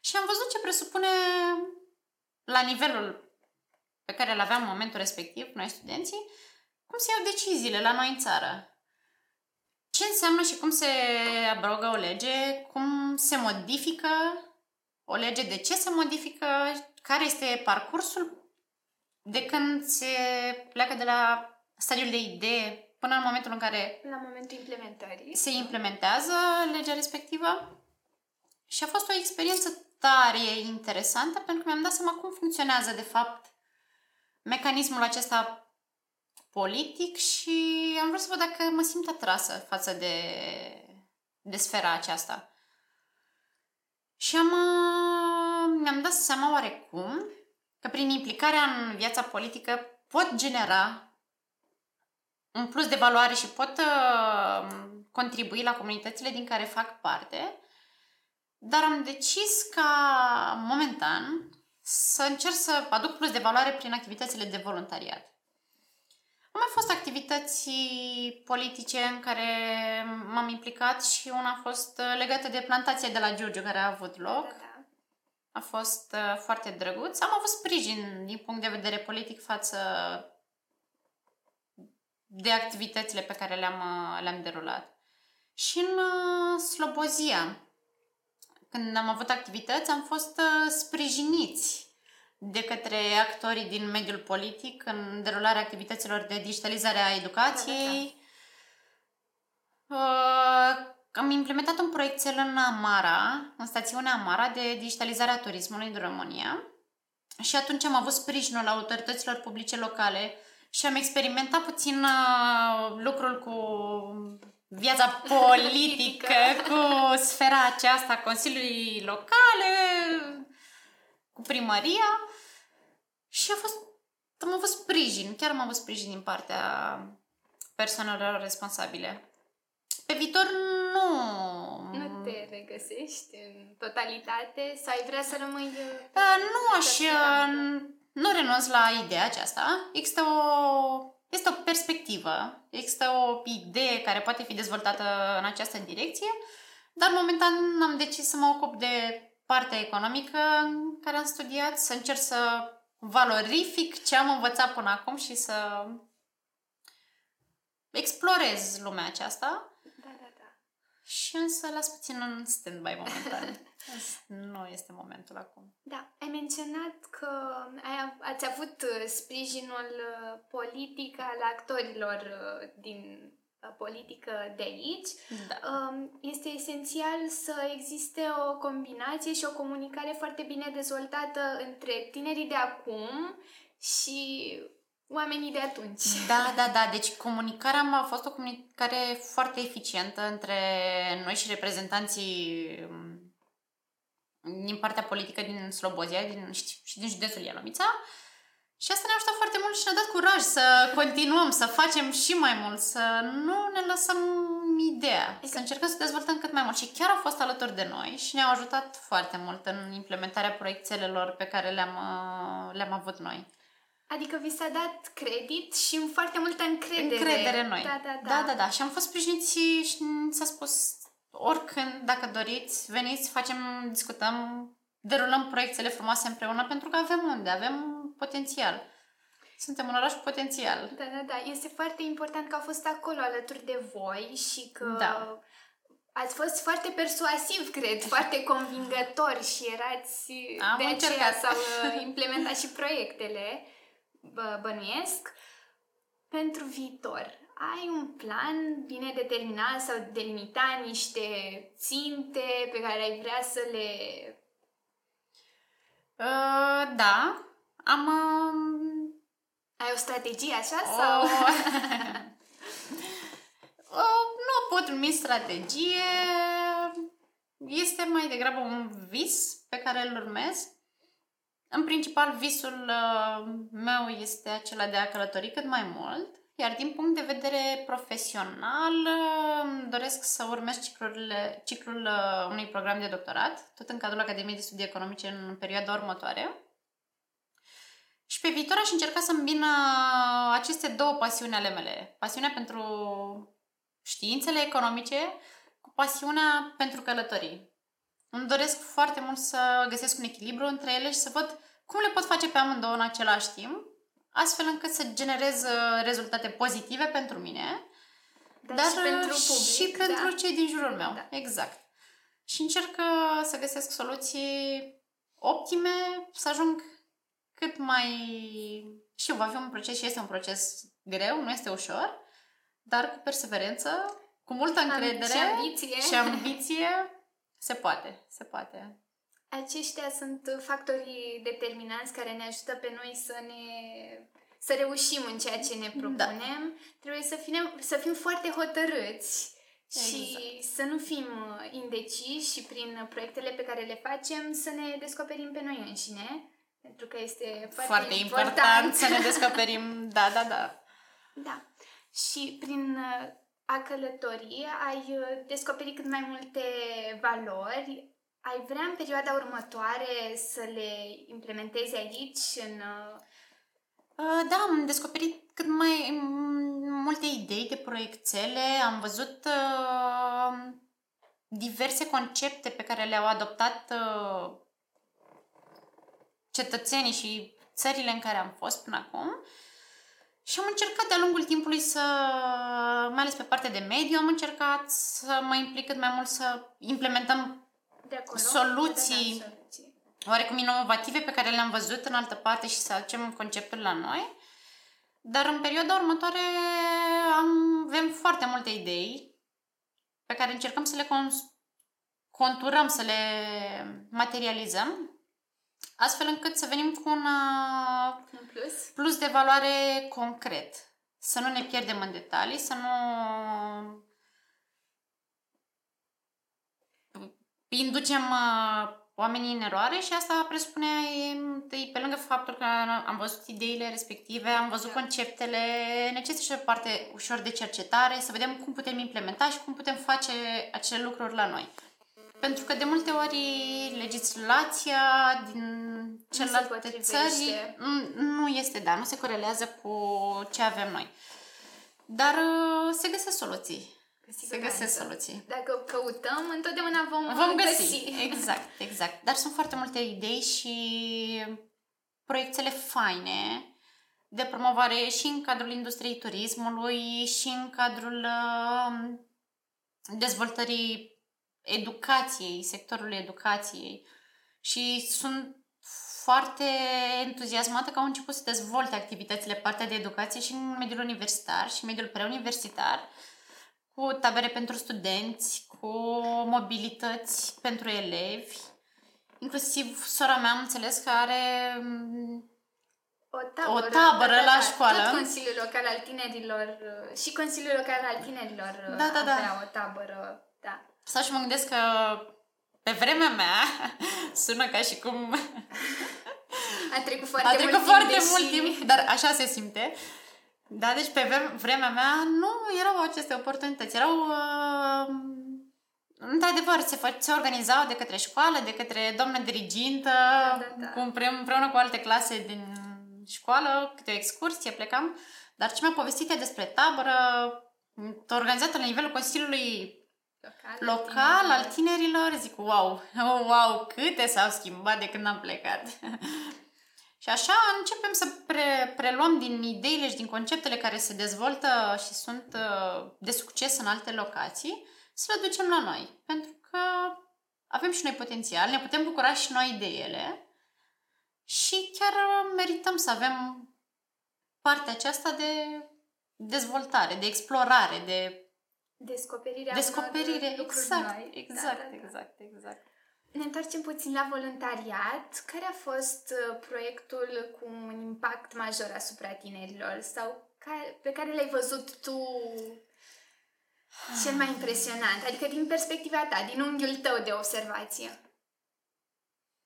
și am văzut ce presupune la nivelul pe care îl aveam în momentul respectiv, noi studenții, cum se iau deciziile la noi în țară. Ce înseamnă și cum se abrogă o lege, cum se modifică o lege, de ce se modifică, care este parcursul de când se pleacă de la stadiul de idee până în momentul în care la momentul implementării se implementează legea respectivă. Și a fost o experiență tare interesantă pentru că mi-am dat seama cum funcționează de fapt mecanismul acesta politic și am vrut să văd dacă mă simt atrasă față de, de sfera aceasta. Și am, mi-am dat seama oarecum că prin implicarea în viața politică pot genera un plus de valoare și pot uh, contribui la comunitățile din care fac parte, dar am decis ca momentan să încerc să aduc plus de valoare prin activitățile de voluntariat. Au mai fost activități politice în care m-am implicat și una a fost uh, legată de plantația de la Giurgiu care a avut loc. Da, da. A fost uh, foarte drăguț. Am avut sprijin din punct de vedere politic față de activitățile pe care le-am, uh, le-am derulat. Și în Slobozia, când am avut activități, am fost sprijiniți de către actorii din mediul politic în derularea activităților de digitalizare a educației. Da, da, da. Am implementat un proiectel în Amara, în stațiunea Amara, de digitalizare a turismului în România. Și atunci am avut sprijinul autorităților publice locale și am experimentat puțin uh, lucrul cu viața politică, cu sfera aceasta Consiliului Locale, cu primăria. Și a fost, am avut sprijin, chiar am avut sprijin din partea persoanelor responsabile. Pe viitor nu... Nu te regăsești în totalitate? Sau ai vrea să rămâi... Uh, nu aș... Uh, nu renunț la ideea aceasta. Există o... Este o perspectivă, există o idee care poate fi dezvoltată în această direcție, dar momentan am decis să mă ocup de partea economică în care am studiat, să încerc să valorific ce am învățat până acum și să explorez lumea aceasta. Da, da, da. Și însă las puțin în stand-by momentan. nu este momentul acum. Da, ai menționat că ai, ați avut uh, sprijinul uh, politic al actorilor uh, din politică de aici, da. Um, este esențial să existe o combinație și o comunicare foarte bine dezvoltată între tinerii de acum și oamenii de atunci. Da, da, da. Deci comunicarea a fost o comunicare foarte eficientă între noi și reprezentanții um, din partea politică din Slobozia din, și din județul Ialomița. Și asta ne-a ajutat foarte mult și ne-a dat curaj să continuăm, să facem și mai mult, să nu ne lăsăm ideea, exact. să încercăm să dezvoltăm cât mai mult. Și chiar au fost alături de noi și ne-au ajutat foarte mult în implementarea proiectelor pe care le-am, uh, le-am avut noi. Adică vi s-a dat credit și foarte multă încredere. Încredere în noi. Da, da, da. Da, da, da. Și am fost sprijiniți și s-a spus oricând, dacă doriți, veniți, facem, discutăm, derulăm proiectele frumoase împreună pentru că avem unde, avem potențial. Suntem un oraș potențial. Da, da, da. Este foarte important că au fost acolo alături de voi și că da. ați fost foarte persuasiv, cred, foarte convingători și erați Am de încercat. aceea s-au uh, implementat și proiectele, bă, bănuiesc, pentru viitor. Ai un plan bine determinat sau delimita niște ținte pe care ai vrea să le... Uh, da, am... Um... Ai o strategie așa? Sau... Uh, nu pot numi strategie, este mai degrabă un vis pe care îl urmez. În principal, visul uh, meu este acela de a călători cât mai mult, iar din punct de vedere profesional, uh, doresc să urmez ciclurile, ciclul uh, unui program de doctorat, tot în cadrul Academiei de Studii Economice în perioada următoare. Și pe viitor aș încerca să îmbină aceste două pasiuni ale mele. Pasiunea pentru științele economice cu pasiunea pentru călătorii. Îmi doresc foarte mult să găsesc un echilibru între ele și să văd cum le pot face pe amândouă în același timp, astfel încât să generez uh, rezultate pozitive pentru mine, dar, dar și pentru uh, public, și da. pentru cei din jurul meu. Da. Exact. Și încerc uh, să găsesc soluții optime, să ajung cât mai... Știu, va fi un proces și este un proces greu, nu este ușor, dar cu perseverență, cu multă încredere și ambiție. și ambiție se poate, se poate. Aceștia sunt factorii determinanți care ne ajută pe noi să ne să reușim în ceea ce ne Da. propunem. Trebuie să fim, să fim foarte hotărâți și Exact. să nu fim uh, indeciși și prin proiectele pe care le facem să ne descoperim pe noi înșine. Pentru că este foarte, Foarte important să ne descoperim. Da, da, da. Da. Și prin uh, a călători ai uh, descoperit cât mai multe valori. Ai vrea în perioada următoare să le implementezi aici, în... uh, Uh, Da, am descoperit cât mai mm, multe idei de proiectele, am văzut uh, diverse concepte pe care le-au adoptat uh, cetățenii și țările în care am fost până acum. Și am încercat de-a lungul timpului să, mai ales pe partea de mediu, am încercat să mă implic cât mai mult să implementăm de acolo. Soluții. Da, da, soluții. oarecum inovative pe care le-am văzut în altă parte și să aducem conceptul la noi. Dar în perioada următoare am, avem foarte multe idei pe care încercăm să le cons- conturăm, să le materializăm, astfel încât să venim cu un uh, În plus, plus de valoare concret. Să nu ne pierdem în detalii, să nu inducem uh, oamenii în eroare și asta presupune, întâi, pe lângă faptul că am văzut ideile respective, am văzut Da. conceptele, necesită și o parte ușor de cercetare, să vedem cum putem implementa și cum putem face acele lucruri la noi. Pentru că de multe ori legislația din celelalte potrivește. țări mm, nu este, da, nu se corelează cu ce avem noi. Dar uh, se găsesc soluții. Cu Se siguranță. găsesc soluții. Dacă căutăm, întotdeauna vom, Vom găsi. Exact, exact. Dar sunt foarte multe idei și proiectele faine de promovare și în cadrul industriei turismului și în cadrul uh, dezvoltării educației, sectorului educației. Și sunt foarte entuziasmată că au început să dezvolte activitățile partea de educație și în mediul universitar și în mediul preuniversitar cu tabere pentru studenți, cu mobilități pentru elevi. Inclusiv sora mea am înțeles că are mm, O tabără, O tabără la școală. Tot Consiliul Local al Tinerilor uh, și Consiliul Local al Tinerilor uh, Da, da, da. avea o tabără. Da. Stau și mă gândesc că pe vremea mea sună ca și cum A trecut foarte a trecut mult foarte timp, mult deși- timp, dar așa se simte. Da, deci pe vrem- vremea mea nu erau aceste oportunități. Erau, uh, într-adevăr, se, fă, se organizau de către școală, de către doamnă dirigintă, da, da. Cu, împreună, împreună cu alte clase din școală, câte o excursie plecam. Dar ce mi-a povestit ea despre tabără, organizată la nivelul Consiliului Local, local al tinerilor. tinerilor, zic, wow, wow, câte s-au schimbat de când am plecat. și așa începem să pre- preluăm din ideile și din conceptele care se dezvoltă și sunt uh, de succes în alte locații, să le ducem la noi. Pentru că avem și noi potențial, ne putem bucura și noi de ele și chiar uh, merităm să avem partea aceasta de dezvoltare, de explorare, de Descoperirea Descoperire, unor lucruri exact, noi. exact, Da, da, da. exact, exact. Ne întoarcem puțin la voluntariat. Care a fost uh, proiectul cu un impact major asupra tinerilor sau care, pe care l-ai văzut tu cel mai impresionant? Adică din perspectiva ta, din unghiul tău de observație.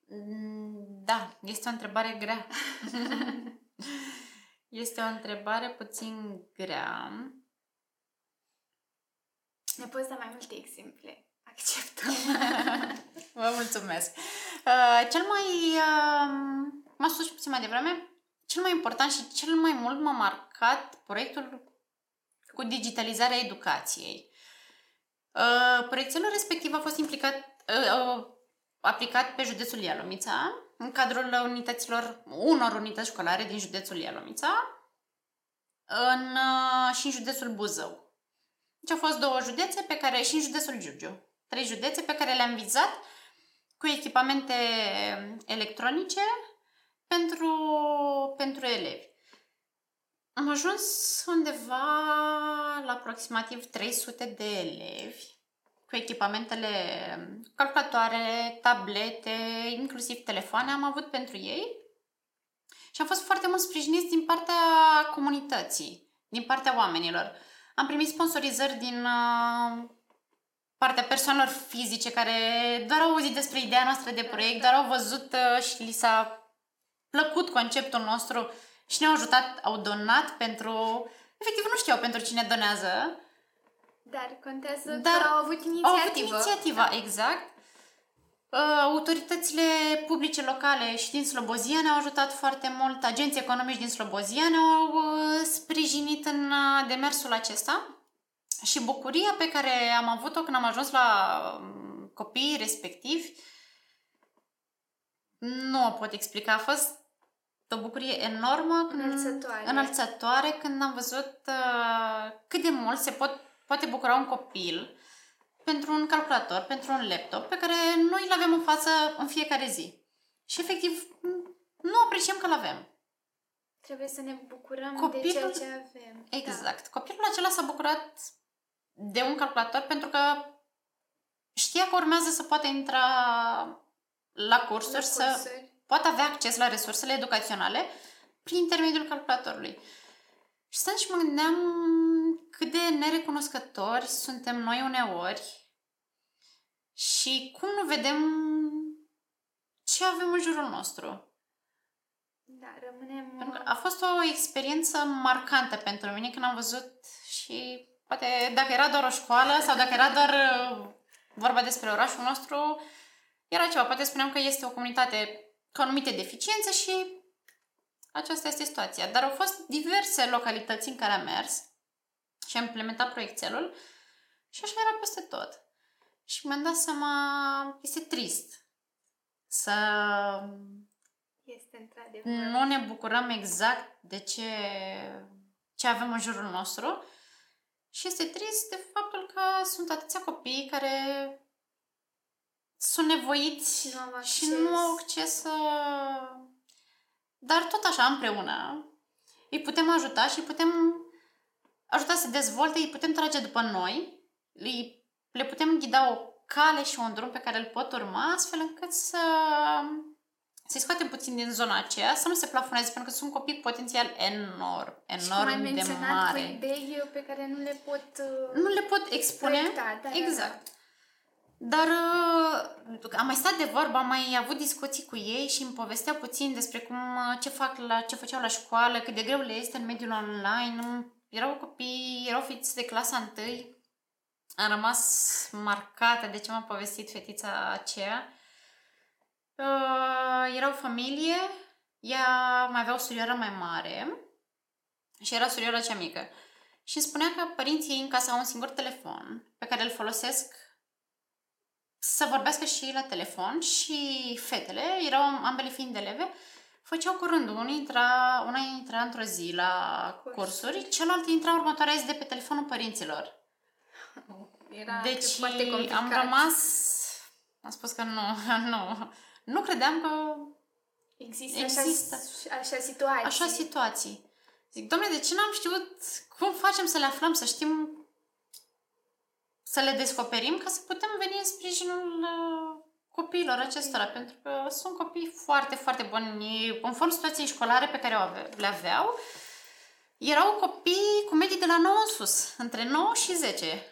Mm, Da, este o întrebare grea. este o întrebare puțin grea. Ne poți da mai multe exemple? Accept. Vă mulțumesc. Uh, cel mai, uh, m-a spus și puțin mai devreme, cel mai important și cel mai mult m-a marcat proiectul cu digitalizarea educației. Uh, proiectul respectiv a fost implicat, uh, uh, aplicat pe județul Ialomița, în cadrul unităților, unor unități școlare din județul Ialomița în, uh, și în județul Buzău. Deci au fost două județe pe care, și în județul Giurgiu, trei județe pe care le-am vizat cu echipamente electronice pentru, pentru elevi. Am ajuns undeva la aproximativ 300 de elevi cu echipamentele calculatoare, tablete, inclusiv telefoane am avut pentru ei și am fost foarte mult sprijiniți din partea comunității, din partea oamenilor. Am primit sponsorizări din uh, partea persoanelor fizice care doar au auzit despre ideea noastră de proiect, doar au văzut uh, și li s-a plăcut conceptul nostru și ne-au ajutat, au donat pentru... Efectiv, nu știau pentru cine donează, Dar contează Dar că au avut au inițiativă. avut inițiativa, exact. Uh, Autoritățile publice locale și din Slobozia ne-au ajutat foarte mult, agenții economici din Slobozia ne-au uh, sprijinit în uh, demersul acesta și bucuria pe care am avut-o când am ajuns la um, copiii respectivi nu o pot explica. A fost o bucurie enormă, când- Înălțătoare. înălțătoare când am văzut uh, cât de mult se pot, poate bucura un copil pentru un calculator, pentru un laptop pe care noi îl avem în față în fiecare zi. Și efectiv nu apreciem că îl avem. Trebuie să ne bucurăm de Copilul- ceea ce avem. Exact. Copilul acela s-a bucurat de un calculator pentru că știa că urmează să poată intra la Da. cursuri, La să cursuri. poată avea acces la resursele educaționale prin intermediul calculatorului. Și stăm și mă gândeam cât de nerecunoscători suntem noi uneori și cum nu vedem ce avem în jurul nostru. Da, rămânem... Pentru că a fost o experiență marcantă pentru mine când am văzut și poate dacă era doar o școală sau dacă era doar uh, vorba despre orașul nostru, era ceva. Poate spuneam că este o comunitate cu anumite deficiențe și aceasta este situația. Dar au fost diverse localități în care am mers și am implementat proiectelul și așa era peste tot. Și mi-am dat seama, este trist să Este într-adevăr. nu ne bucurăm exact de ce, ce avem în jurul nostru și este trist de faptul că sunt atâția copii care sunt nevoiți Și nu au și acces. nu au acces să... Dar tot așa, împreună, îi putem ajuta și îi putem ajuta să se dezvolte, îi putem trage după noi, îi, le putem ghida o cale și un drum pe care îl pot urma, astfel încât să să-i scoatem puțin din zona aceea, să nu se plafoneze, pentru că sunt copii potențial enorm, Și cum ai enorm de menționat cu mare. idei pe care nu le pot uh, Nu le pot expune. proiecta. Da, exact. Dar uh, am mai stat de vorbă, am mai avut discuții cu ei și îmi povestea puțin despre cum, uh, ce fac la, ce făceau la școală, cât de greu le este în mediul online. Erau copii, erau fiți de clasa întâi. Am rămas marcată de ce m-a povestit fetița aceea. Uh, era o familie, ea mai avea o surioară mai mare și era surioara cea mică. Și îmi spunea că părinții ei în casă au un singur telefon pe care îl folosesc să vorbească și ei la telefon și fetele, erau ambele fiind eleve, făceau cu rândul. Unul intra, una intra într-o zi la Curs. cursuri, celălalt intra următoarea zi de pe telefonul părinților. Era Deci foarte complicat. am rămas... Am spus că nu, nu. Nu credeam că Există, Există. Așa, așa situații. așa situații. Zic, domnule, de ce n-am știut cum facem să le aflăm, să știm să le descoperim ca să putem veni în sprijinul uh, copiilor acestora, pentru că sunt copii foarte, foarte buni. Conform situației școlare pe care o ave- le aveau, erau copii cu medii de la 9 în sus, între 9 și 10.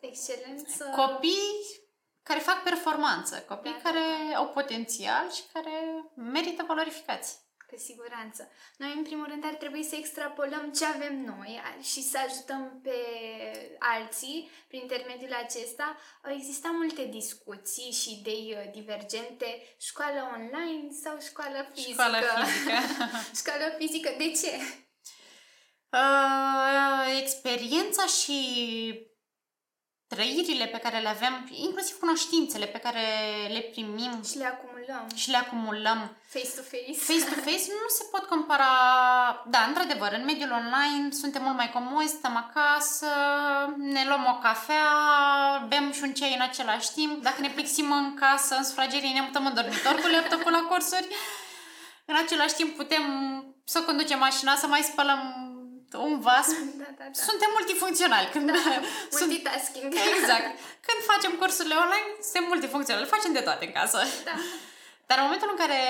Excelență. Copii care fac performanță, copii Da, da, care au potențial și care merită valorificați. Cu siguranță. Noi, în primul rând, ar trebui să extrapolăm ce avem noi și să ajutăm pe alții prin intermediul acesta. Au existat multe discuții și idei uh, divergente. Școală online sau școală fizică? Școală fizică. școală fizică. De ce? Uh, experiența și trăirile pe care le avem, inclusiv cunoștințele pe care le primim Și le acumulăm. și le acumulăm Face-to-face. face-to-face nu se pot compara. Da, într-adevăr, în mediul online suntem mult mai comozi, stăm acasă, ne luăm o cafea, bem și un ceai în același timp. Dacă ne plixim în casă, în sufragerie, ne mutăm în dormitor cu laptopul la cursuri. În același timp putem să conducem mașina, să mai spălăm un vas. Da, da, da. Suntem multifuncționali. Când sunt... Multitasking. Exact. Când facem cursurile online, suntem multifuncționali. Facem de toate în casă. Da. Dar în momentul în care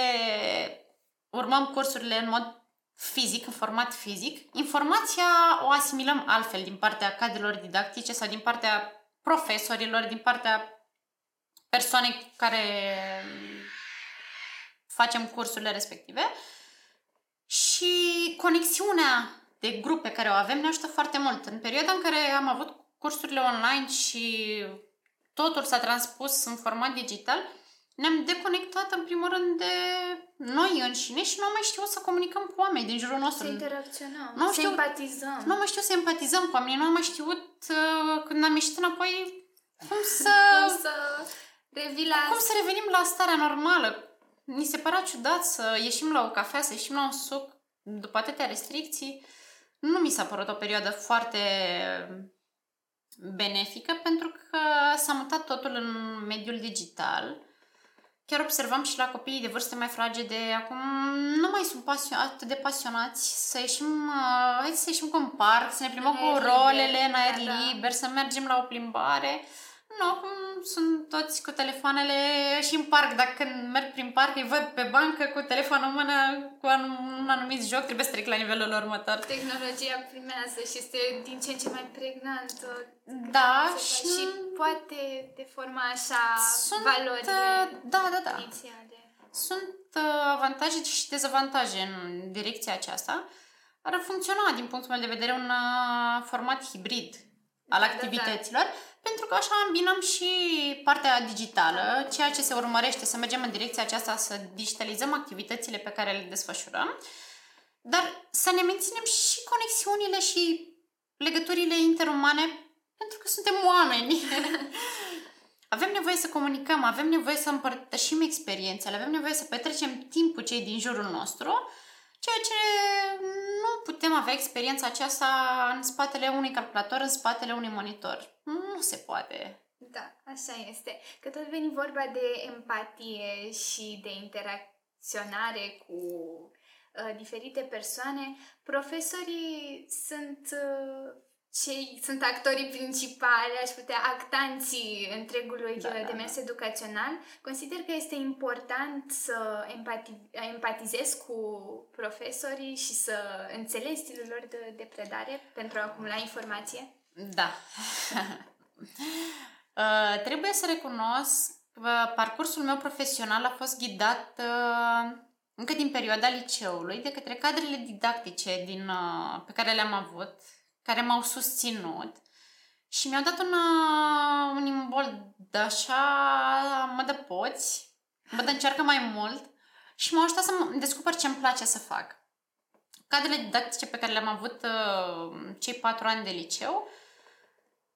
urmăm cursurile în mod fizic, în format fizic, informația o asimilăm altfel din partea cadrelor didactice sau din partea profesorilor, din partea persoanei care facem cursurile respective și conexiunea de grup pe care o avem ne ajută foarte mult. În perioada în care am avut cursurile online și totul s-a transpus în format digital, ne-am deconectat în primul rând de noi înșine și nu am mai știut să comunicăm cu oameni din jurul nostru. Să interacționăm, Nu să știu- empatizăm. Nu am mai știut să empatizăm cu oamenii, nu am mai știut uh, când am ieșit înapoi cum să, Cum să revii la... cum să revenim la starea normală. Mi se părea ciudat să ieșim la o cafea, să ieșim la un suc după atâtea restricții. Nu mi s-a părut o perioadă foarte benefică pentru că s-a mutat totul în mediul digital. Chiar observam și la copiii de vârste mai fragede, acum nu mai sunt pasio- atât de pasionați să ieșim, uh, hai să ieșim cu un parc, să ne plimbăm În cu aer rolele liber, în aer da, da. liber, să mergem la o plimbare. Nu, acum sunt toți cu telefoanele și în parc. Dacă când merg prin parc, îi văd pe bancă cu telefonul în mână, cu un, un anumit joc, trebuie să trec la nivelul următor. Tehnologia primează și este din ce în ce mai pregnantă. Da, Și, și, și poate deforma așa sunt, valorile uh, da, da, da. inițiale. Sunt uh, avantaje și dezavantaje în direcția aceasta. Ar funcționa, din punctul meu de vedere, un uh, format hibrid al Da, da, activităților, pentru că așa îmbinăm și partea digitală, ceea ce se urmărește să mergem în direcția aceasta, să digitalizăm activitățile pe care le desfășurăm, dar să ne menținem și conexiunile și legăturile interumane, pentru că suntem oameni. Avem nevoie să comunicăm, avem nevoie să împărtășim experiențele, avem nevoie să petrecem timp cu cei din jurul nostru, ceea ce nu putem avea experiența aceasta în spatele unui calculator, în spatele unui monitor. Nu se poate. Da, așa este. Că tot veni vorba de empatie și de interacționare cu uh, diferite persoane. Profesorii sunt uh, cei, sunt actorii principali, aș putea, actanții întregului Da, da, da, demers educațional. Consider că este important să empati- empatizezi cu profesorii și să înțelegi stilul lor de, de predare pentru a acumula informație. Da. uh, trebuie să recunosc că parcursul meu profesional a fost ghidat uh, încă din perioada liceului de către cadrele didactice din, uh, pe care le-am avut, care m-au susținut și mi-au dat un, uh, un imbold de așa, mă dă poți, mă dă încearcă mai mult și m-au ajutat să mă descoper ce îmi place să fac. Cadrele didactice pe care le-am avut uh, cei patru ani de liceu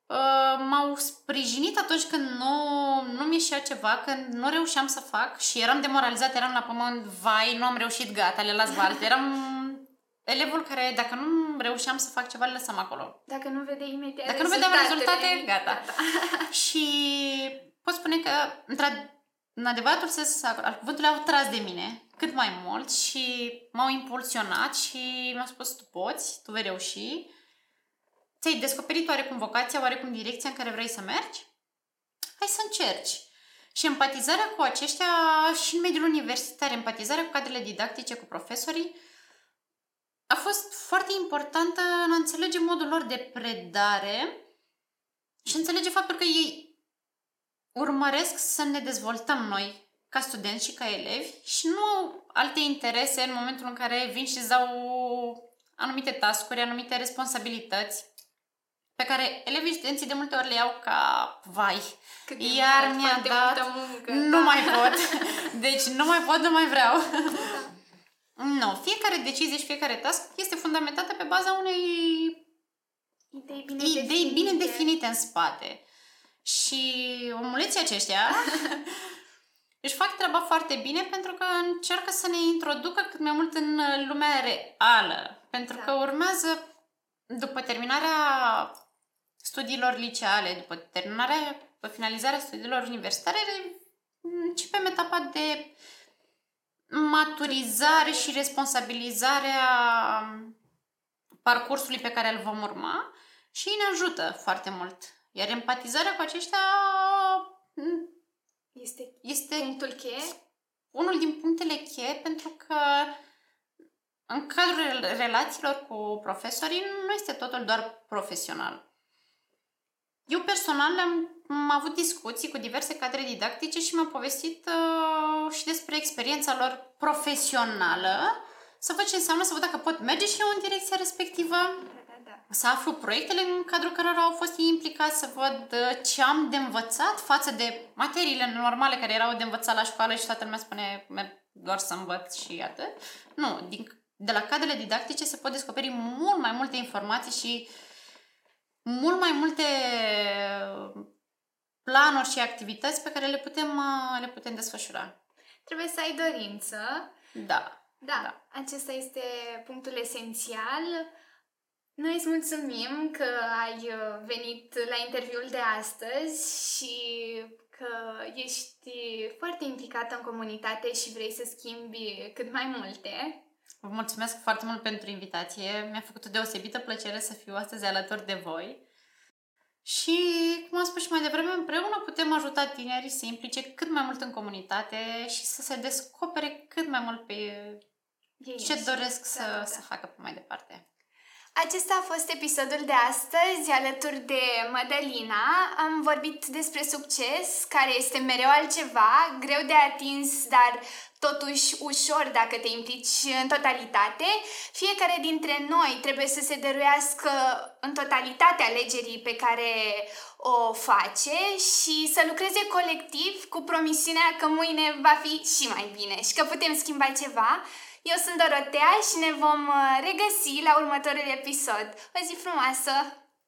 uh, m-au sprijinit atunci când nu, nu mi ieșea ceva, când nu reușeam să fac și eram demoralizat, eram la pământ, vai, nu am reușit, gata, le las balte. Eram elevul care, dacă nu reușeam să fac ceva, le lăsam acolo. Dacă nu vede imediat Dacă nu vedeam rezultate, gata. gata. Și pot spune că, într- în adevăratul sens al cuvântului, au tras de mine cât mai mult și m-au impulsionat și mi-au spus, tu poți, tu vei reuși. Ți-ai descoperit oarecum vocația, oarecum direcția în care vrei să mergi? Hai să încerci. Și empatizarea cu aceștia și în mediul universitar, empatizarea cu cadrele didactice, cu profesorii, a fost foarte importantă în a înțelege modul lor de predare și înțelege faptul că ei urmăresc să ne dezvoltăm noi ca studenți și ca elevi și nu au alte interese în momentul în care vin și îți dau anumite tascuri, anumite responsabilități pe care elevii studenții de multe ori le iau ca vai. Cât Iar mult, mi-a foarte dat... multă muncă, nu da. mai pot. Deci nu mai pot, nu mai vreau. Nu, fiecare decizie și fiecare task este fundamentată pe baza unei Idei bine idei definite. bine definite în spate. Și omuleții aceștia își fac treaba foarte bine pentru că încearcă să ne introducă cât mai mult în lumea reală. Pentru Da. că urmează, după terminarea studiilor liceale, după terminarea, după finalizarea studiilor universitare, începem etapa de maturizare și responsabilizare a parcursului pe care îl vom urma și ne ajută foarte mult. Iar empatizarea cu aceștia m, Este este punctul cheie? unul din punctele cheie pentru că în cadrul relațiilor cu profesorii nu este totul doar profesional. Eu personal am, am avut discuții cu diverse cadre didactice și mi-au povestit uh, și despre experiența lor profesională, să văd ce înseamnă, să văd dacă pot merge și eu în direcția respectivă, Da, da, da. să aflu proiectele în cadrul cărora au fost ei implicați, să văd uh, ce am de învățat față de materiile normale care erau de învățat la școală și toată lumea spune merg doar să învăț și atât. Nu, din, de la cadrele didactice se pot descoperi mult mai multe informații și mult mai multe uh, planuri și activități pe care le putem, uh, le putem desfășura. Trebuie să ai dorință. Da. Da, Da. acesta este punctul esențial. Noi îți mulțumim că ai uh, venit la interviul de astăzi și că ești foarte implicată în comunitate și vrei să schimbi cât mai multe. Vă mulțumesc foarte mult pentru invitație. Mi-a făcut o deosebită plăcere să fiu astăzi alături de voi. Și, cum am spus și mai devreme, împreună putem ajuta tinerii să se implice cât mai mult în comunitate și să se descopere cât mai mult pe Ei ce înșiși. doresc să, Da, da, da. să facă pe mai departe. Acesta a fost episodul de astăzi alături de Mădălina. Am vorbit despre succes, care este mereu altceva, greu de atins, dar totuși ușor dacă te implici în totalitate. Fiecare dintre noi trebuie să se dăruiască în totalitate alegerii pe care o face și să lucreze colectiv cu promisiunea că mâine va fi și mai bine și că putem schimba ceva. Eu sunt Dorotea și ne vom uh, regăsi la următorul episod. O zi frumoasă!